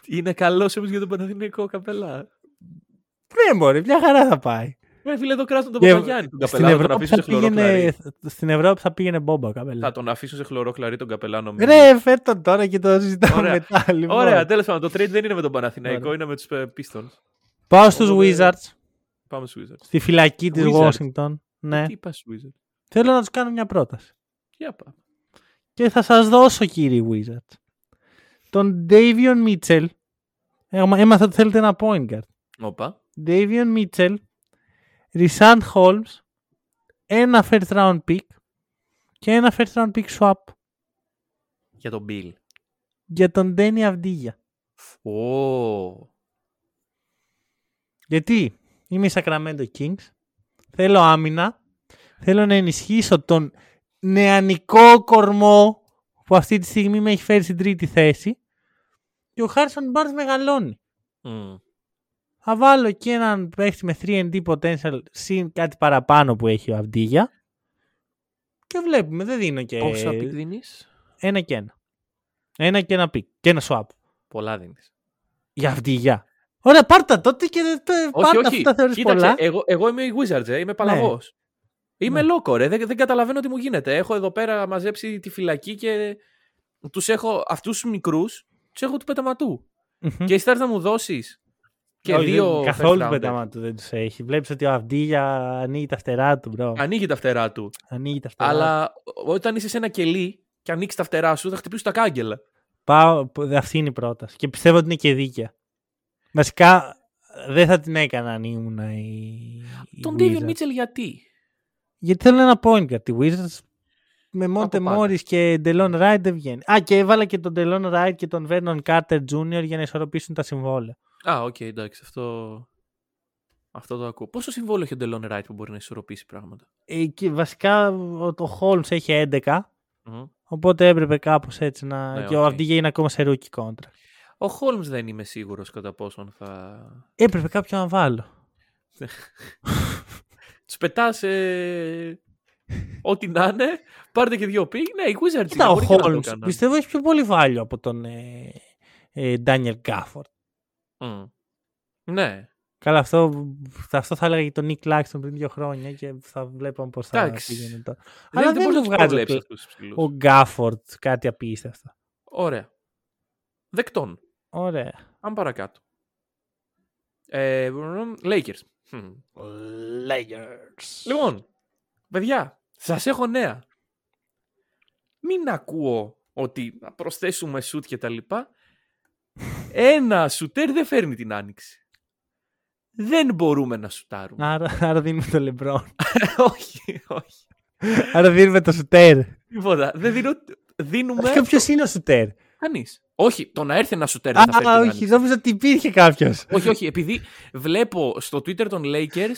Είναι καλός όμως για τον Παναθηναϊκό καπελά. Ναι, μωρέ, μια χαρά θα πάει. Ε, φίλε, εδώ κράζουν τον Και Παπαγιάννη. Τον στην, καπελάνο τον Ευρώπη αφήσουν θα σε χλωρό πήγαινε, κλαρί. στην Ευρώπη θα πήγαινε μπόμπα ο Θα καπελά. τον αφήσουν σε χλωρό κλαρί τον καπελάνο. μου. Ρε, φέτο τώρα και το συζητάμε Ωραία. μετά. Λοιπόν. Ωραία, τέλος πάντων. Το trade δεν είναι με τον Παναθηναϊκό, Ωραία. είναι με τους Pistons. Πάω στους Οπότε- Wizards, Πάμε στους Wizards. στη φυλακή της Wizards. Washington. Ναι. Τι είπα στους Wizards. Θέλω να τους κάνω μια πρόταση. Για πάμε. Και θα σας δώσω κύριοι Wizards. Τον Davion Mitchell. Έμα- Έμαθα ότι θέλετε ένα point guard. Όπα. Davion Mitchell, Risand Holmes, ένα first round pick και ένα first round pick swap Για τον Bill. για τον Danny Avdija. Ω. Γιατί είμαι η Sacramento Kings, θέλω άμυνα, θέλω να ενισχύσω τον νεανικό κορμό που αυτή τη στιγμή με έχει φέρει στην τρίτη θέση και ο Harrison Barnes μεγαλώνει. Μμ. Θα βάλω και έναν παίχτη με 3D potential συν κάτι παραπάνω που έχει ο Αυντίγια και βλέπουμε, δεν δίνω και Πόσα pick δίνεις; ένα και ένα. Ένα και ένα pick και ένα swap. Πολλά δίνεις. Για Αυντίγια. Ωραία, πάρτα τότε και ε, Όχι, πάρτα όχι. αυτά τα θεωρείς Κοίταξε, πολλά. εγώ, εγώ είμαι η Wizards, ε, είμαι παλαβός. Είμαι Ναι. λόκο, ρε. Δεν, δεν καταλαβαίνω τι μου γίνεται. Έχω εδώ πέρα μαζέψει τη φυλακή και τους έχω αυτούς τους μικρούς, τους έχω του πεταματού. Μμμ. Και εσύ θα έρθεις να μου δώσεις και Όχι, δύο. δεν- καθόλου first rounder. πέταμα του δεν τους έχει. Βλέπεις ότι ο Αυντίγια ανοίγει τα φτερά του, bro. Ανοίγει τα φτερά του. Ανοίγει τα φτερά του. Αλλά όταν είσαι σε ένα κελί και ανοίξεις τα φτερά σου, θα χτυπήσει τα κάγκελα. Πάω, αυτή είναι η πρόταση. Και πιστεύω ότι είναι και δίκαια. Βασικά δεν θα την έκανα αν ήμουν η. η Τον Wizards. Davion Mitchell γιατί; Γιατί θέλω ένα point guard. Τη Wizards με Μόντε πάντα. Μόρις και Ντελόν Ράιτ δεν βγαίνει. Α, και έβαλα και τον Ντελόν Ράιτ και τον Vernon Carey Jr. για να ισορροπήσουν τα συμβόλαια. Α, οκ, εντάξει, αυτό. Αυτό το ακούω. Πόσο συμβόλαιο έχει ο Ντελόν Ράιτ που μπορεί να ισορροπήσει πράγματα; Ε, και βασικά ο, το Holmes έχει 11. Μμμ. Οπότε έπρεπε κάπως έτσι να. Ναι, και ο οκ. Αυντίγια είναι ακόμα σε rookie contract. Ο Holmes δεν είμαι σίγουρος κατά πόσον θα. Έπρεπε κάποιον να βάλω. Τους πετάς. ό,τι να είναι. Πάρτε και δύο πig. Ναι, οι Wizards Κοίτα, είναι, ο μπορεί και να το Holmes κάνουν. πιστεύω έχει πιο πολύ value από τον ε, ε, Daniel Gafford. Μμ. Ναι. Καλά, αυτό, αυτό θα έλεγα για τον Nick Laxton πριν δύο χρόνια και θα βλέπαμε πώς θα Εντάξει. πήγαινε τώρα. Δεν, Αλλά δεν, δεν μπορείς να τους του βγάζει προβλέψεις ο- αυτούς τους ψηλούς. Ο Γκάφορντ, κάτι απίστευτο. Ωραία. Δεκτών. Ωραία. Πάμε παρακάτω. Ε, Lakers. Μμ. Lakers. Λοιπόν, παιδιά, σας έχω νέα. Μην ακούω ότι να προσθέσουμε σουτ και τα λοιπά. Ένα σουτέρ δεν φέρνει την άνοιξη. Δεν μπορούμε να σουτάρουμε. Άρα, άρα δίνουμε το LeBron. όχι, όχι. άρα δίνουμε το Σουτέρ. Τίποτα. Δεν δίνω... Δίνουμε Και ποιο είναι ο Σουτέρ. κανείς. Όχι, το να έρθει ένα σουτέρ δεν θα φέρει την Α, όχι, άνοιξη. νόμιζα ότι υπήρχε κάποιος. όχι, όχι. Επειδή βλέπω στο Twitter των Lakers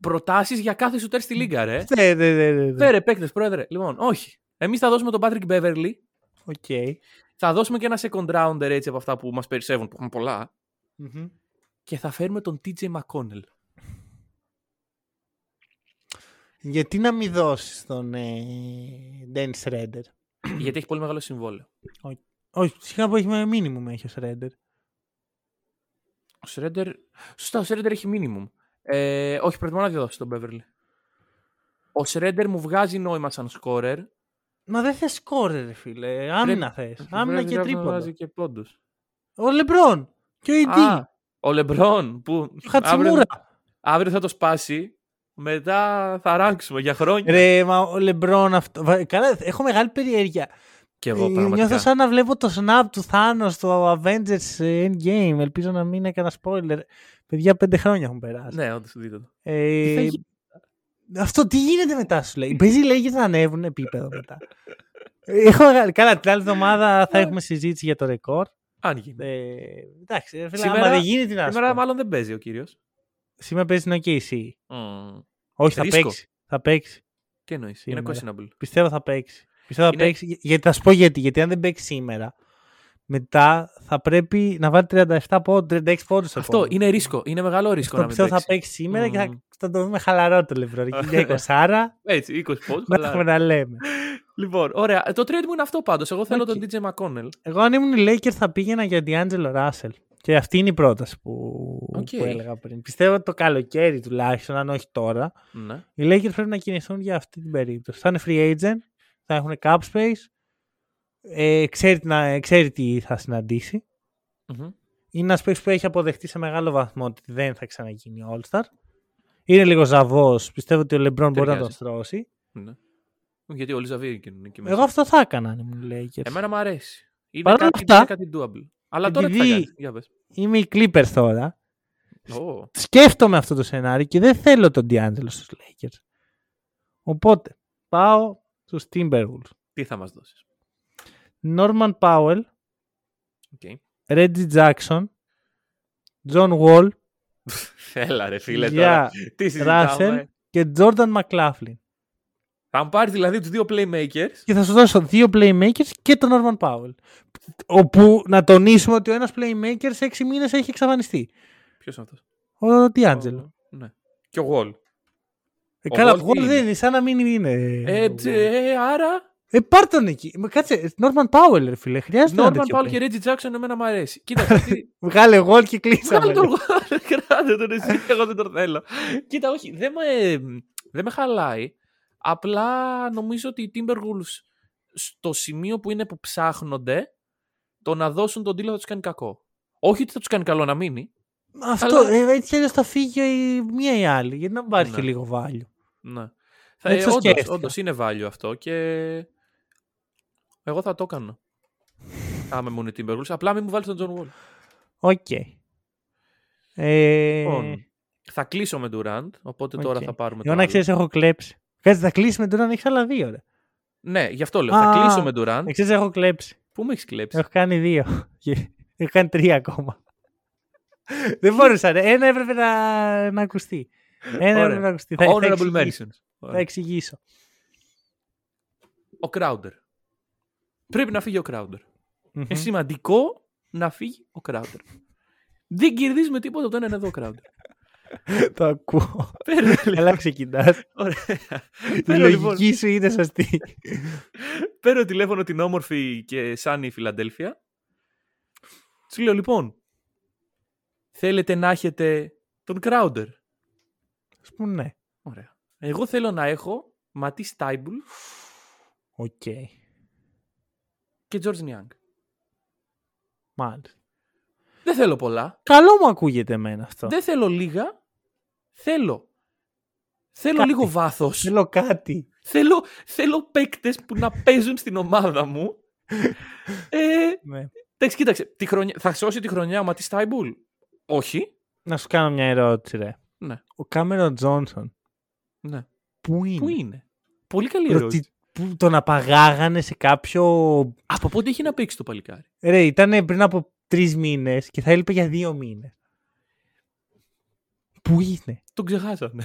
προτάσεις για κάθε σουτέρ στη λίγκα, ρε. Ναι, ναι, ναι. ναι, ναι. Φέρε παίκτες, πρόεδρε. Λοιπόν, όχι. Εμείς θα δώσουμε τον Patrick Beverley Οκ. Θα δώσουμε και ένα second rounder έτσι από αυτά που μας περισσεύουν, που έχουμε πολλά. Μμμ. Και θα φέρουμε τον TJ McConnell. Γιατί να μην δώσεις τον ε, Dennis Schroeder. γιατί έχει πολύ μεγάλο συμβόλαιο. Όχι, σιγά που έχει με minimum έχει ο Schroeder. Ο Shredder... Σωστά, ο Shredder έχει minimum. Ε, όχι, προτιμώ να διαδώσει τον Beverly. Ο Shredder μου βγάζει νόημα σαν scorer. Μα δεν θες σκόρε, ρε φίλε. Άμυνα θες. Άμυνα Πρέπει και να τρίποντα. βγάζει και πόντους. Ο Λεμπρόν. Και ο AD. Α, ο Λεμπρόν που Ο Χατσιμούρα. αύριο, αύριο θα το σπάσει. Μετά θα ράξουμε για χρόνια. Ρε, μα ο Λεμπρόν αυτό. Βα- Καλά, έχω μεγάλη περιέργεια. και εγώ Ε, πραγματικά. Νιώθω σαν να βλέπω το snap του Thanos στο Avengers Endgame. Ελπίζω να μην έκανα spoiler. Παιδιά, πέντε χρόνια έχουν περάσει. Ναι, όντως δείτε το. Ε, Τι θα γίνει; Αυτό τι γίνεται μετά σου λέει. Παίζει λέει και θα ανέβουν επίπεδο μετά. Έχω, μεγάλη- καλά, την άλλη εβδομάδα θα έχουμε συζήτηση για το ρεκόρ. Αν γίνει. Ε, εντάξει, ρε φίλε, Σήμερα- άμα δεν γίνει τι να σου Σήμερα πω. μάλλον δεν παίζει ο κύριος. Σήμερα παίζει την OKC. Mm. Όχι, θα Ρίσκο. παίξει. Θα παίξει. Τι εννοείς, είναι Σήμερα. questionable. Πιστεύω θα παίξει. Πιστεύω θα Είναι- παίξει. για- Γιατί θα σου πω γιατί. Γιατί αν δεν παίξει σήμερα, μετά θα πρέπει να βάλει 37 πόντου, 36 πόντους. Αυτό είναι ρίσκο. Είναι μεγάλο ρίσκο Αυτό να μην πιστεύω παίξει. θα παίξει σήμερα και Μμμ. θα, θα το δούμε χαλαρό το λευρό. Και για 20 άρα Έτσι, 20 πόντους. να αλλά- έχουμε να λέμε. Λοιπόν, ωραία. Το trade μου είναι αυτό πάντως. Εγώ θέλω Οκ. τον TJ McConnell. Εγώ αν ήμουν οι Lakers θα πήγαινα για D'Angelo Russell. Και αυτή είναι η πρόταση που, Οκ. που έλεγα πριν. Πιστεύω ότι το καλοκαίρι τουλάχιστον, αν όχι τώρα, Ναι. οι Lakers πρέπει να κινηθούν για αυτή την περίπτωση. Θα είναι free agent, θα έχουν cap space, ε, ξέρει, τι να, ξέρει τι θα συναντήσει. Μμμ. Είναι ένας παίκτης που έχει αποδεχτεί σε μεγάλο βαθμό ότι δεν θα ξαναγίνει All-Star. Είναι λίγο ζαβός. Πιστεύω ότι ο LeBron μπορεί να τον Ταιριάζει. στρώσει. Ναι. Γιατί όλοι ζαβοί είναι εκεί μέσα. Εγώ αυτό θα έκανα αν ήμουν Lakers. Εμένα μου αρέσει. Είναι Παρ' όλα κάτι, αυτά, είναι κάτι doable. Αλλά τώρα τι θα επειδή- κάνεις. Για πες. Είμαι οι Clippers τώρα. Ω, Σκέφτομαι αυτό το σενάριο και δεν θέλω τον D'Angelo στους Lakers. Οπότε πάω στους Timberwolves. Τι θα μας δώσεις. Norman Powell, Οκ. Reggie Jackson, John Wall, Έλα ρε φίλε Για τώρα. Τι συζητάμε; Russell και Jordan McLaughlin. Θα μου πάρεις δηλαδή τους δύο playmakers. Και θα σου δώσω δύο playmakers και τον Norman Powell. Όπου να τονίσουμε ότι ο ένας playmaker σε έξι μήνες έχει εξαφανιστεί. Ποιος είναι αυτός; Ο D'Angelo. Ο- Ναι. Και ο Wall. Ε, Ο καλά, Wall τι Wall είναι; δεν είναι, σαν να μην είναι. Ε, ο τσε, Wall. ε, άρα Ε, πάρ' τον εκεί. Μα Κάτσε, Norman Powell, ρε φίλε. Χρειάζεται ένα Norman τέτοιο Paul play. και Reggie Jackson εμένα μου αρέσει. Κοίτα, αυτή- Βγάλε Wall και κλείσαμε. Βγάλε τον Wall, κράτε τον εσύ, εγώ δεν τον θέλω. Κοίτα, όχι, δεν με, δεν με χαλάει. Απλά νομίζω ότι οι Timberwolves στο σημείο που είναι που ψάχνονται, το να δώσουν τον deal θα τους κάνει κακό. Όχι ότι θα τους κάνει καλό να μείνει. Αυτό, Αλλά- ε, έτσι αλλιώς θα φύγει η μία ή άλλη. Γιατί να μην υπάρχει Ναι. και λίγο value. Ναι. Θα, Έτσι ε, το όντως, σκέφτηκα. όντως είναι value αυτό και εγώ θα το έκανα. Άμα ήμουν οι Timberwolves. Απλά μην μου βάλεις τον John Wall. Οκ. Ε, Λοιπόν, θα κλείσω με Durant, οπότε τώρα οκ. θα πάρουμε το Εγώ να άλλο. ξέρεις έχω κλέψει. Κάτσε, θα κλείσει με τον να έχει άλλα δύο. Ρε. Ναι, γι' αυτό λέω. Α, θα κλείσω με Durant. Να ξέρεις έχω κλέψει. Πού με έχεις κλέψει; Έχω κάνει δύο. Και- έχω κάνει τρία ακόμα. Δεν μπορούσα. Ρε. Ένα έπρεπε να, να ακουστεί. Ένα Ωραία. έπρεπε να ακουστεί. Θα, θα, Honorable εξηγήσω. mentions. θα Ωραία. εξηγήσω. Ο Crowder. Πρέπει να φύγει ο Crowder. Μμμ. Είναι σημαντικό να φύγει ο Crowder. Δεν κερδίζουμε τίποτα όταν είναι εδώ ο Crowder. Το ακούω. Παίρνω, Καλά ξεκινάς. Ωραία. Η Παίρνω, λοιπόν, λογική σου είναι σωστή. παίρνω τηλέφωνο την όμορφη και σάνη Φιλαντέλφια. Του λέω λοιπόν, θέλετε να έχετε τον Crowder. Ας πούμε ναι. Ωραία. Εγώ θέλω να έχω Ματί Στάιμπουλ Οκ. Και George Niang. Μάλιστα. Δεν θέλω πολλά. Καλό μου ακούγεται εμένα αυτό. Δεν θέλω λίγα. Θέλω. Θέλω Κάτι. λίγο βάθος. Θέλω κάτι. Θέλω, θέλω παίκτες που να παίζουν στην ομάδα μου. Ε, Ναι. εντάξει, κοίταξε. Τη χρονιά, θα σώσει τη χρονιά ο Ματίς Θάιμπουλ. Όχι. Να σου κάνω μια ερώτηση, ρε. Ναι. Ο Κάμερον Τζόνσον, ναι. πού είναι; Πού είναι; Πολύ καλή Ότι- ερώτηση. Που τον απαγάγανε σε κάποιο. Από πότε έχει να παίξει το παλικάρι; Ρε, ήταν πριν από τρεις μήνες και θα έλειπε για δύο μήνες. Πού είναι; Τον ξεχάσανε.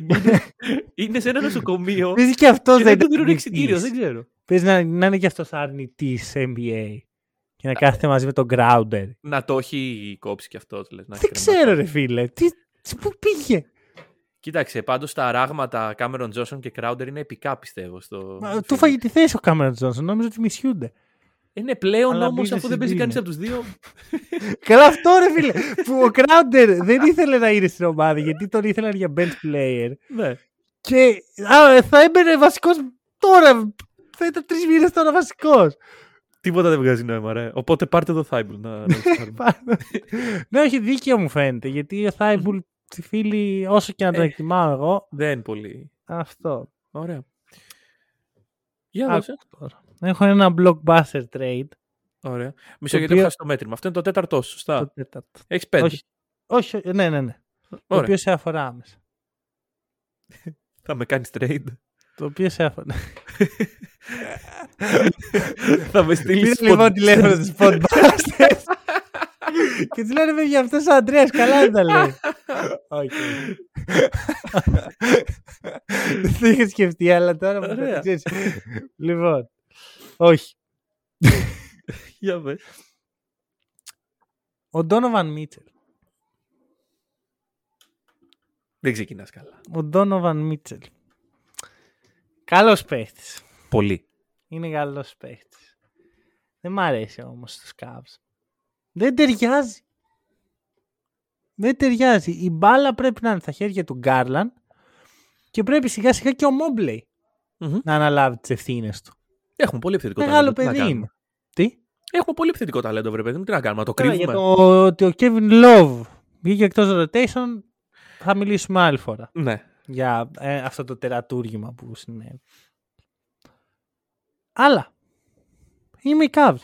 είναι, είναι σε ένα νοσοκομείο. Παίζει και αυτός και δεν δεν τον δίνουν αρνητής. εξητήριο. Δεν ξέρω. Παίζει να, να είναι και αυτός αρνητή NBA. Και να κάθεται μαζί με τον Grounder. Να το έχει κόψει κι αυτός. Λες, να έχει Δεν κρεμάσει. ξέρω, ρε φίλε. Τι, τι- πού πήγε; Κοίταξε, πάντως τα ράγματα Cameron Johnson και Crowder είναι επικά πιστεύω. Στο... Μα, στο Του Phoenix. φάγε τη θέση ο Κάμερον Τζόνσον. Νόμιζα ότι μισιούνται. Είναι πλέον Αλλά όμως business αφού δεν is παίζει κανείς business. από τους δύο. Καλά αυτό ρε φίλε. που ο Crowder δεν ήθελε να είναι στην ομάδα γιατί τον ήθελαν για bench player. ναι. Και α, θα έμπαινε βασικός τώρα. Θα ήταν τρεις μήνες τώρα βασικός. Τίποτα δεν βγάζει νόημα, ρε. Οπότε πάρτε το Thibault να, να ρισκάρουμε. ναι, όχι δίκαιο μου φαίνεται. Γιατί ο Θάιμπουλ τη φίλη, όσο και να τον Ε. εκτιμάω εγώ, Δεν πολύ. αυτό. Ωραία. Για Άκου δώσε. τώρα. Έχω ένα blockbuster trade. Ωραία. Μισό Το γιατί οποίο- έχω χάσει το μέτρημα. Αυτό είναι το τέταρτο σου, Το σωστά. τέταρτο. Έχεις πέντε. Όχι. Όχι, όχι, ναι, ναι, ναι. Το Ωραία. οποίο σε αφορά άμεσα. Θα με κάνεις trade. Το οποίο σε αφορά. θα με στείλεις. Πήρε λοιπόν τηλέφωνο του Spotbusters. και του λένε παιδιά αυτός ο Αντρέας καλά δεν τα λέει. Οκ. Δεν το είχα σκεφτεί αλλά τώρα μου το Ωραία. ξέρεις. Λοιπόν. Όχι. Για πες. Ο Donovan Μίτσελ. Δεν ξεκινάς καλά. Ο Donovan Μίτσελ. Καλός παίχτης. Πολύ. Είναι καλός παίχτης. Δεν μ' αρέσει όμως στους Cavs. Δεν ταιριάζει. Δεν ταιριάζει. Η μπάλα πρέπει να είναι στα χέρια του Γκάρλαν και πρέπει σιγά σιγά και ο μομπλεϊ Μμμ. να αναλάβει τις ευθύνες του. Έχουμε πολύ επιθετικό Μεγάλο ταλέντο. τι να παιδί κάνουμε; είναι. Τι; Έχουμε πολύ επιθετικό ταλέντο, βρε παιδί μου. Τι να κάνουμε, να το Τώρα, κρύβουμε; για το ότι ο Kevin Love βγήκε εκτός rotation θα μιλήσουμε άλλη φορά Ναι. για ε, αυτό το τερατούργημα που συνέβη. Αλλά είμαι η Cavs.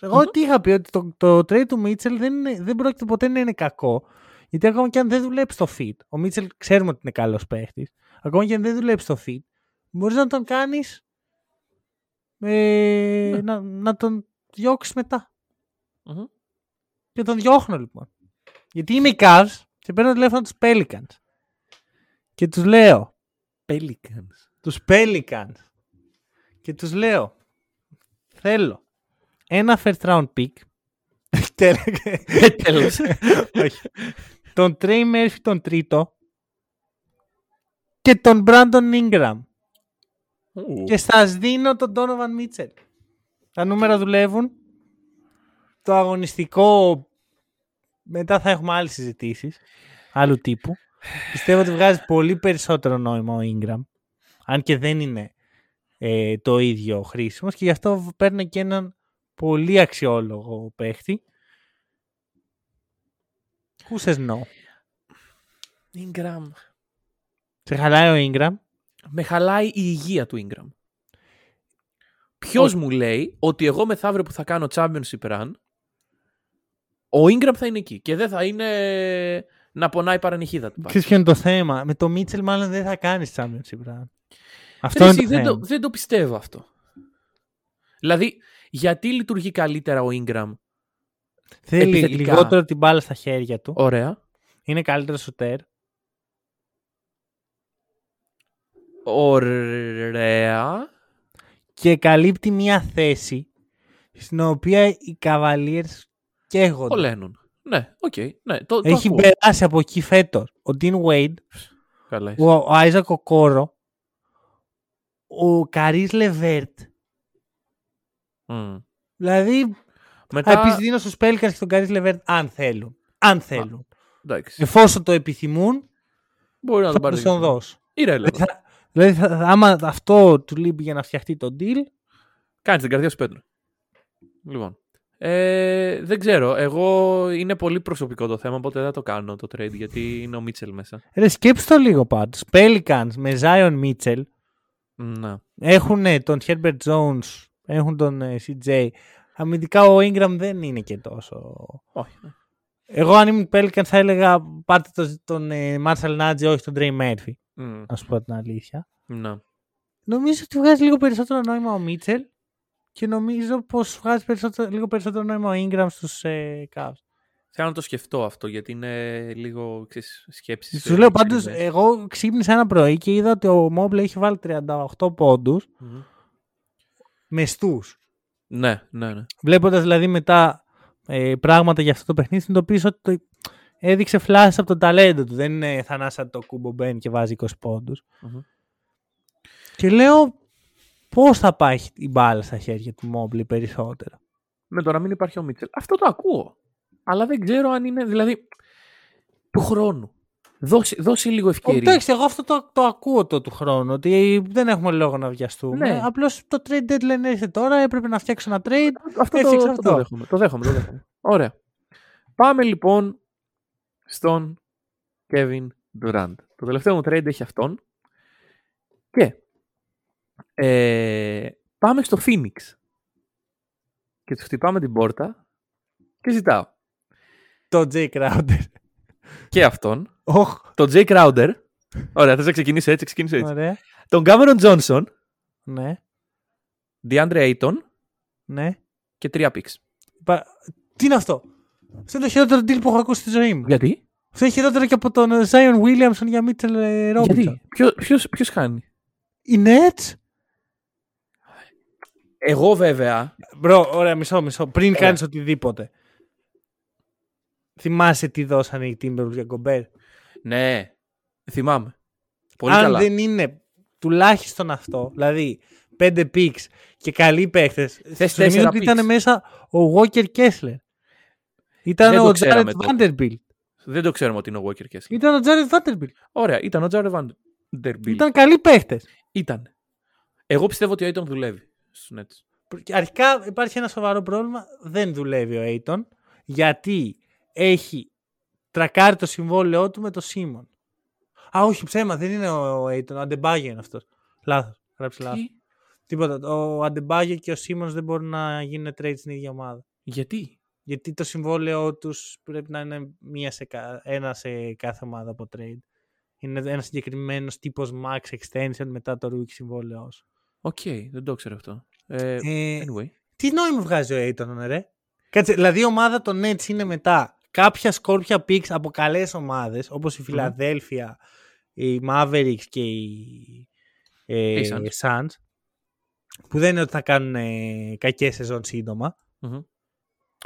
Εγώ τι είχα πει ότι το, το trade του Mitchell δεν, είναι, δεν πρόκειται ποτέ να είναι κακό. Γιατί ακόμα και αν δεν δουλέψει στο fit, ο Mitchell ξέρουμε ότι είναι καλός παίχτης. Ακόμα και αν δεν δουλέψει στο fit, μπορείς να τον κάνεις ε, να, να τον διώξεις μετά. Μμμ. Και τον διώχνω λοιπόν. Γιατί είμαι οι Cavs και παίρνω τηλέφωνο τους Pelicans. Και τους λέω, Pelicans. τους Pelicans. Και τους λέω, θέλω ένα first round pick. Τέλος. Όχι. τον Trey Murphy τον τρίτο και τον Brandon Ingram. Ου. Και σας δίνω τον Donovan Mitchell. Τα νούμερα δουλεύουν. Το αγωνιστικό μετά θα έχουμε άλλες συζητήσεις άλλου τύπου. Πιστεύω ότι βγάζει πολύ περισσότερο νόημα ο Ingram. Αν και δεν είναι ε, το ίδιο χρήσιμος και γι' αυτό παίρνει και έναν πολύ αξιόλογο παίχτη. Who says no? Ingram. Σε χαλάει ο Ingram; Με χαλάει η υγεία του Ingram. Ποιος Όχι. μου λέει ότι εγώ μεθαύριο που θα κάνω championship run, ο Ingram θα είναι εκεί και δεν θα είναι να πονάει η παρανυχίδα του. Ξέρεις ποιο είναι το θέμα; Με το Mitchell μάλλον δεν θα κάνεις championship run. Αυτό Ρε, είναι εσύ, το δεν, θέμα. το, δεν το πιστεύω αυτό. Δηλαδή, γιατί λειτουργεί καλύτερα ο Ingram. Θέλει επιθετικά; λιγότερο την μπάλα στα χέρια του. Ωραία. Είναι καλύτερο σουτέρ. Ωραία. Και καλύπτει μια θέση στην οποία οι Cavaliers καίγονται. Πολένουν. Ναι, οκ. Ναι, το, το Έχει ακούω. περάσει από εκεί φέτος. Ο Dean Wade, Καλά είσαι. ο, ο Άιζακ Κόρο, ο Καρί Λεβέρτ. Μμ. Δηλαδή, Μετά, θα επιστήνω στου Pelicans και τον Καρί Λεβέρτ αν θέλουν. Αν θέλουν. εντάξει, Εφόσον το επιθυμούν, μπορεί να θα τον πάρει. του τον δώσω. Irrelevant. Θα- Δηλαδή, θα, άμα αυτό του λείπει για να φτιαχτεί το deal, Κάνει την καρδιά σου Πέτρο. Λοιπόν. Ε, δεν ξέρω. Εγώ είναι πολύ προσωπικό το θέμα, οπότε δεν το κάνω το trade γιατί είναι ο Μίτσελ μέσα. ρε σκέψου το λίγο πάντως. Pelicans με Zion Mitchell Να. έχουν τον Herbert Jones, έχουν τον ε, CJ. Αμυντικά ο Ingram δεν είναι και τόσο. Όχι. ναι. Εγώ αν ήμουν Pelicans θα έλεγα πάρτε το- τον ε, Marshall Nadji, όχι τον Trey Murphy. Μμ, Να σου πω την αλήθεια. Να. Νομίζω ότι βγάζει λίγο περισσότερο νόημα ο Mitchell και νομίζω πως βγάζει περισσότερο, λίγο περισσότερο νόημα ο Ingram στους ε, Cavs. Θέλω να το σκεφτώ αυτό γιατί είναι λίγο ξέρεις, σκέψεις. Σου ε, λέω πάντως, συγκεκριμένες. εγώ ξύπνησα ένα πρωί και είδα ότι ο Mobley έχει βάλει 38 πόντους Μμμ. Μεστούς. Ναι, ναι, ναι. Βλέποντας δηλαδή μετά ε, πράγματα για αυτό το παιχνίδι, συνειδητοποίησα ότι το έδειξε φλάσσα από το ταλέντο του. Δεν είναι θανάσα το κούμπο μπαίνει και βάζει 20 πόντους. Μμμ. Και λέω πώς θα πάει η μπάλα στα χέρια του Mobley περισσότερο; Με το να μην υπάρχει ο Μίτσελ. Αυτό το ακούω. Αλλά δεν ξέρω αν είναι. Δηλαδή. του χρόνου. Δώσε, δώσε λίγο ευκαιρία. Εντάξει, εγώ αυτό το, το ακούω το του χρόνου. Ότι δεν έχουμε λόγο να βιαστούμε. Ναι. Απλώς το trade deadline έρχεται τώρα. Έπρεπε να φτιάξω ένα trade. Αυτό, Έτσι, το, ξέρω αυτό το αυτό. δέχομαι. Το δέχομαι, το δέχομαι. Ωραία. Πάμε λοιπόν στον Kevin Durant. Το τελευταίο μου trade έχει αυτόν. Και ε, πάμε στο Phoenix. Και τους χτυπάμε την πόρτα και ζητάω Το Jay Crowder. Και αυτόν, Οχ, τον Jay Crowder. Ωραία, θες να ξεκινήσει έτσι, ξεκινήσει έτσι. ωραία. Τον Cameron Johnson, Ναι, DeAndre Ayton ναι. και τρία picks. Πα- Τι είναι αυτό; Αυτό είναι το χειρότερο deal που έχω ακούσει στη ζωή μου. Γιατί; Αυτό είναι χειρότερο και από τον Zion Williamson για Mitchell ε, Robinson. Γιατί; Ποιο, ποιος, ποιος χάνει; Οι Nets; Εγώ βέβαια Μπρο, ωραία, μισό, μισό. Πριν Ωραία. κάνεις οτιδήποτε. Θυμάσαι τι δώσανε οι Timberwolves για Gobert; Ναι, θυμάμαι. Πολύ Αν καλά. δεν είναι τουλάχιστον αυτό, δηλαδή πέντε picks και καλοί παίχτες, Θες σου θυμίζω τέσσερα ότι picks. ήταν μέσα ο Walker Kessler. Ήταν Δεν το ο ξέραμε Τζάρετ τότε. Vanderbilt. Δεν το ξέρουμε ότι είναι ο Walker Kessler. Ήταν ο Τζάρετ Vanderbilt. Ωραία, ήταν ο Jared Vanderbilt. Ήταν καλοί παίχτε. Ήταν. Εγώ πιστεύω ότι ο Aiton δουλεύει στους Nets. Αρχικά υπάρχει ένα σοβαρό πρόβλημα. Δεν δουλεύει ο Aiton γιατί έχει τρακάρει το συμβόλαιό του με το Σίμον. Α, όχι ψέμα, δεν είναι ο Aiton. Ο Αντεμπάγιο είναι αυτός. Λάθος. Γράψε λάθος. Τι; Τίποτα. Ο Αντεμπάγιο και ο Σίμονς δεν μπορούν να γίνουν trade στην ίδια ομάδα. Γιατί; Γιατί το συμβόλαιό τους πρέπει να είναι μία σε, κα- ένα σε κάθε ομάδα από trade. Είναι ένας συγκεκριμένος τύπος max extension μετά το rookie συμβόλαιός σου. Οκ, δεν το ξέρω αυτό. Ε, Ε, anyway. Τι νόημα βγάζει ο Ayton, ρε. Κάτσε, δηλαδή η ομάδα των Nets είναι μετά κάποια σκόρπια picks από καλές ομάδες όπως η Φιλαδέλφια, οι Mavericks και οι, ε, οι Suns. Suns, που δεν είναι ότι θα κάνουν ε, κακές σεζόν σύντομα. Μμμ.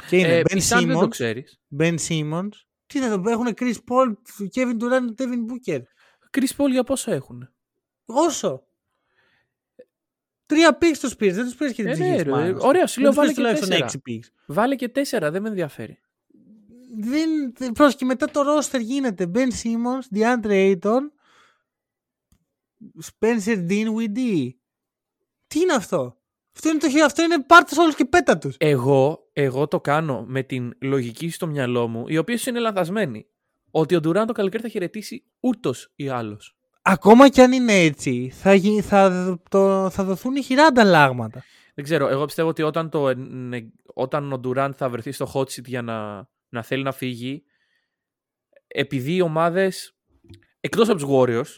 Και είναι Ε, Ben οι Suns δεν το Simmons, ξέρεις. Ben Simmons. Τι θα το έχουν Chris Paul, Kevin Durant, Devin Booker. Chris Paul για πόσο έχουν. Όσο; Τρία picks τους πήρες, δεν τους πήρες και την Ε, ψυχή ναι, της ρε, μάνας. ωραία, σου Δεν λέω τους βάλε πήρες και τουλάχιστον τέσσερα. έξι picks. Βάλε και τέσσερα, δεν με ενδιαφέρει. Δεν, δεν πρόσεχε, και μετά το roster γίνεται Ben Simmons, DeAndre Ayton, Spencer Dinwiddie. Τι είναι αυτό; Αυτό είναι, το, χει- αυτό είναι πάρτες όλους και πέτα τους. Εγώ, εγώ το κάνω με την λογική στο μυαλό μου, η οποία είναι λανθασμένη. Ότι ο Ντουράν το καλοκαίρι θα χαιρετήσει ούτως ή άλλως. Ακόμα κι αν είναι έτσι, θα, γι- θα, το, θα δοθούν χειρά ανταλλάγματα. Δεν ξέρω. Εγώ πιστεύω ότι όταν, το, ε, όταν ο Ντουράν θα βρεθεί στο hot seat για να, να θέλει να φύγει, επειδή οι ομάδες. εκτός από τους Warriors,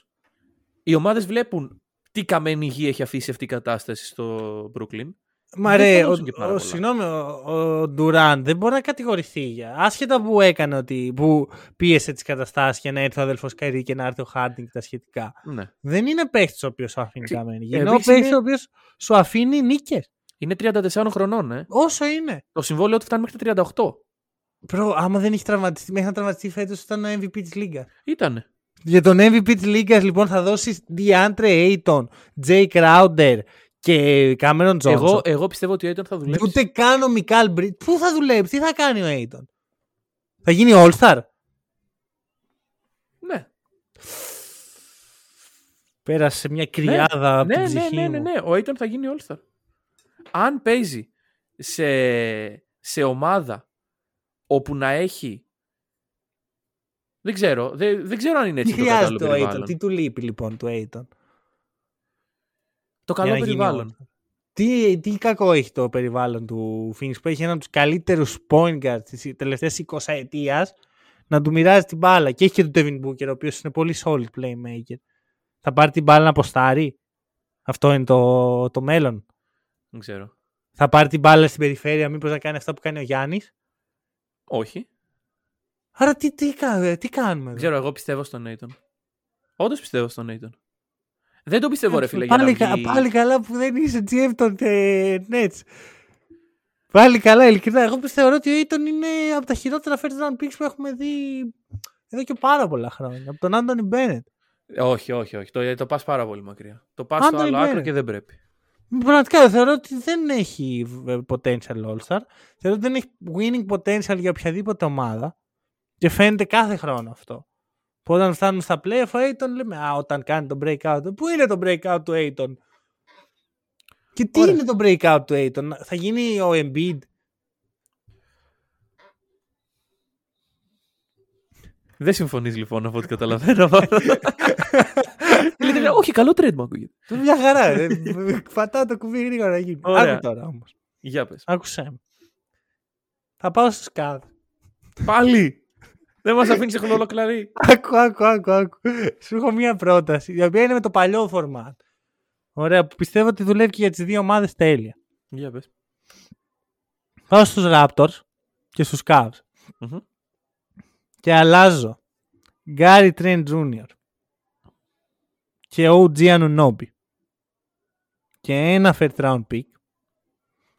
οι ομάδες βλέπουν τι καμένη γη έχει αφήσει αυτή η κατάσταση στο Brooklyn. Μα Δεν ρε, θα ο, δώσουν και πάρα ο, πολλά. συγγνώμη, ο, ο Ντουράν δεν μπορεί να κατηγορηθεί για. Άσχετα που έκανε ότι. που πίεσε τις καταστάσεις για να έρθει ο αδελφός Καϊρή και να έρθει ο Χάρντινγκ και τα σχετικά. Ναι. Δεν είναι παίχτης ο οποίος σου αφήνει Ξε- καμένη. ε, Είναι ο επίσης παίχτης είναι- ο οποίος σου αφήνει νίκες. Είναι 34 χρονών, ε. Όσο είναι. Το συμβόλαιο του φτάνει μέχρι τα 38. Προ, άμα δεν έχει τραυματιστεί, μέχρι να τραυματιστεί φέτος ήταν ο MVP της Λίγκα. Ήτανε. Για τον MVP της Λίγκας, λοιπόν, θα δώσει DeAndre Ayton, Jay Crowder και Cameron Johnson. Εγώ, εγώ πιστεύω ότι ο Aiton θα δουλέψει. Ούτε καν ο Μικάλ Μπριτ. Πού θα δουλέψει, τι θα κάνει ο Ayton; Θα γίνει All-Star; Ναι. Πέρασε σε μια κρυάδα από ναι, την ναι, ψυχή ναι, ναι, μου. ναι. Ο Aiton θα γίνει All-Star. Αν παίζει σε, σε ομάδα όπου να έχει. Δεν ξέρω. Δεν, δεν ξέρω αν είναι Τι έτσι το κατάλληλο χρειάζεται ο Ayton, περιβάλλον. τι του λείπει λοιπόν του Ayton. Το για καλό να γίνει περιβάλλον. All-Star. Τι, τι κακό έχει το περιβάλλον του Phoenix που έχει έναν από τους καλύτερους point guards της τελευταίας 20 ετία να του μοιράζει την μπάλα. Και έχει και τον Devin Booker, ο οποίος είναι πολύ solid playmaker. Θα πάρει την μπάλα να αποστάρει; Αυτό είναι το, το μέλλον. Δεν ξέρω. Θα πάρει την μπάλα στην περιφέρεια, μήπως να κάνει αυτά που κάνει ο Γιάννης; Όχι. Άρα τι, τι, κα- τι κάνουμε Δεν εδώ; ξέρω. Εγώ πιστεύω στον Aiton. Όντως πιστεύω στον Aiton. Δεν το πιστεύω, ρε φίλε, για πάλι, να κα- βγει... πάλι καλά που δεν είσαι GM των ε, Nets. Πάλι καλά, ειλικρινά. Εγώ πιστεύω ότι ο Aiton είναι από τα χειρότερα first round picks που έχουμε δει εδώ και πάρα πολλά χρόνια. Από τον Άντωνι Bennett. Όχι, όχι, όχι. Το, το πας πάρα πολύ μακριά. Το πας στο Anthony άλλο άκρο Bennett. και δεν πρέπει. Πραγματικά θεωρώ ότι δεν έχει ε, potential All-Star. Θεωρώ ότι δεν έχει winning potential για οποιαδήποτε ομάδα. Και φαίνεται κάθε χρόνο αυτό. Που όταν φτάνουν στα playoff, ο Aiton λέμε Α, όταν κάνει το breakout. Πού είναι το breakout του Aiton. Και τι Ωραία. είναι το breakout του Aiton. Θα γίνει ο Embiid; Δεν συμφωνείς λοιπόν από ό,τι καταλαβαίνω. Ειλικρινά, όχι, καλό trade μου ακούγεται. Μια χαρά. ε, Πατάω το κουμπί γρήγορα να γίνει. Ωραία. Άκου τώρα όμως. Για πες. Άκουσέ με. Θα πάω στο σκάδ. Πάλι! Δεν μας αφήνεις σε χλωροκλαρί. Άκου, άκου, άκου, άκου. Σου έχω μία πρόταση, η οποία είναι με το παλιό format. Ωραία, που πιστεύω ότι δουλεύει και για τις δύο ομάδες τέλεια. Για πες. Πάω στους Raptors και στους Cavs Μμμ. και αλλάζω Gary Trent Jr. και OG Anunoby και ένα first round pick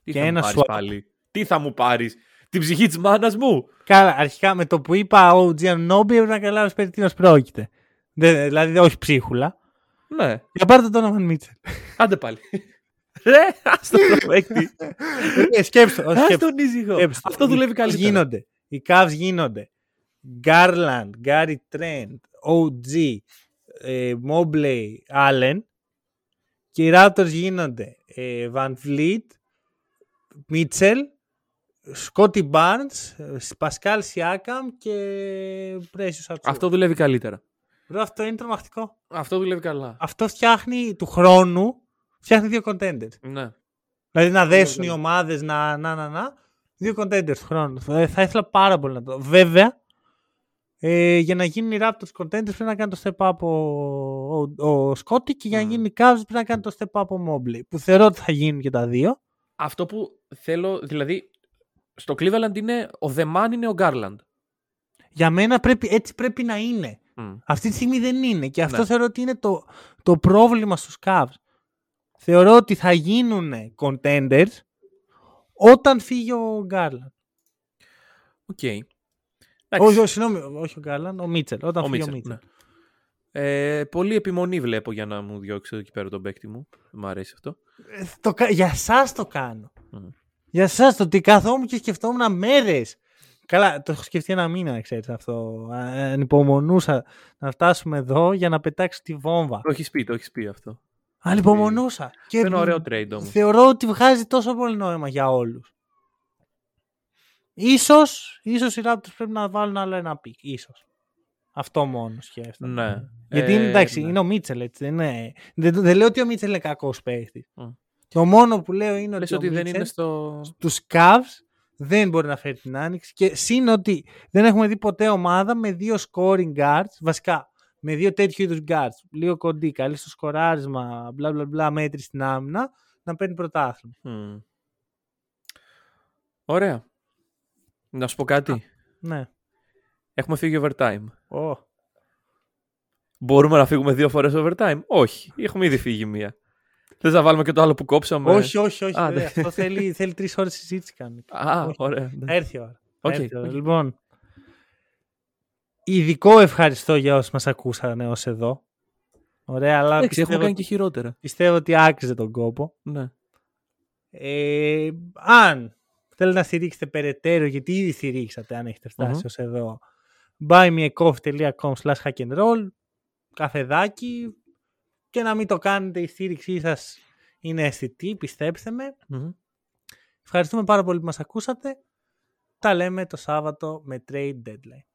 Τι Και θα ένα μου πάρεις swap. πάλι; Τι θα μου πάρεις; Την ψυχή της μάνας μου; Καλά, αρχικά με το που είπα OG Anunoby έπρεπε να καταλάβεις περί τίνος πρόκειται. Δεν- δηλαδή όχι ψίχουλα. Ναι. Για πάρτε τον Donovan Mitchell. Άντε πάλι. Ρε, ας τον προπαίκτη. Ε, σκέψτε, Ας σκέψτε. τον ήσυχο. Σκέψτε. Αυτό δουλεύει Πώς καλύτερα. Γίνονται. Οι Cavs γίνονται Garland, Gary Trent, OG, ε, Mobley, Allen και οι Raptors γίνονται ε, Van Vliet, Mitchell, Scotty Barnes, ε, Pascal Siakam και Precious Achiuwa. Αυτό δουλεύει καλύτερα. Bro, αυτό είναι τρομακτικό. Αυτό δουλεύει καλά. Αυτό φτιάχνει του χρόνου, φτιάχνει δύο contenders. Ναι. Δηλαδή να δέσουν οι καλά. ομάδες να, να, να, να. Δύο contenders του χρόνου. Ε, θα ήθελα πάρα πολύ να το δω. Βέβαια, ε, για να γίνουν οι Raptors contenders πρέπει να κάνει το step up ο, ο, ο Scotty και για να Μμ. γίνουν οι Cavs πρέπει να κάνει το step up ο Mobley. Που θεωρώ ότι θα γίνουν και τα δύο. Αυτό που θέλω, δηλαδή, στο Cleveland είναι, ο The Man είναι ο Garland. Για μένα πρέπει, έτσι πρέπει να είναι. Μμ. Αυτή τη στιγμή δεν είναι. Και αυτό Ναι. θεωρώ ότι είναι το, το πρόβλημα στους Cavs. Θεωρώ ότι θα γίνουν contenders όταν φύγει ο Garland. OK. Όχι, Εντάξει, όχι, συγγνώμη, όχι ο Γκάρλαντ, ο Μίτσελ. Όταν ο φύγει ο Μίτσελ, Μίτσελ. ναι. Ε, πολύ επιμονή βλέπω για να μου διώξει εκεί πέρα τον παίκτη μου. Μ' αρέσει αυτό. Ε, το, κα- για εσάς το κάνω. Μμ. Για εσάς το ότι καθόμουν και σκεφτόμουν μέρες. Καλά, το έχω σκεφτεί ένα μήνα, να ξέρεις αυτό. Α, Ανυπομονούσα να φτάσουμε εδώ για να πετάξω τη βόμβα. Το έχεις πει, το έχεις πει αυτό. Ανυπομονούσα. Και Είναι ωραίο trade όμως. θεωρώ ότι βγάζει τόσο πολύ νόημα για όλους. Ίσως, ίσως οι Raptors πρέπει να βάλουν άλλο ένα pick. Ίσως. Αυτό μόνο σκέφτομαι. Ναι. Γιατί Ε, είναι, εντάξει, ναι. είναι ο Μίτσελ, έτσι. Δεν, είναι, δεν, δεν λέω ότι ο Μίτσελ είναι κακός παίχτη. Μμ. Το μόνο που λέω είναι Λες ότι, ότι ο δεν Μίτσελ είναι στο. στους Cavs δεν μπορεί να φέρει την άνοιξη και σύν ότι δεν έχουμε δει ποτέ ομάδα με δύο scoring guards, βασικά με δύο τέτοιου είδους guards, λίγο κοντή, καλή στο σκοράρισμα, μπλα μπλα μπλα, μέτρη στην άμυνα, να παίρνει πρωτάθλημα. Μμ. Ωραία. Να σου πω κάτι. Ναι. Έχουμε φύγει overtime. Ω. Μπορούμε να φύγουμε δύο φορές overtime; Όχι. Έχουμε ήδη φύγει μία. Θες να βάλουμε και το άλλο που κόψαμε; Όχι, όχι, όχι. Α, βέβαια, ναι. Αυτό θέλει, θέλει τρεις ώρες συζήτηση κάνει. Α, Όχι. ωραία. Θα έρθει η ώρα. Θα Οκ, έρθει η ώρα. οκ. Λοιπόν, ειδικό ευχαριστώ για όσοι μας ακούσαν έως εδώ. Ωραία, αλλά Εντάξει, έχουμε πιστεύω, κάνει και χειρότερα. πιστεύω ότι άξιζε τον κόπο. Ναι. Ε, αν θέλετε να στηρίξετε περαιτέρω, γιατί ήδη στηρίξατε αν έχετε φτάσει Μμμ. ως εδώ, buymeacoffee.com slash hackandroll, καφεδάκι και να μην το κάνετε, η στήριξή σας είναι αισθητή, πιστέψτε με. Μμμ. Ευχαριστούμε πάρα πολύ που μας ακούσατε. Τα λέμε το Σάββατο με Trade Deadline.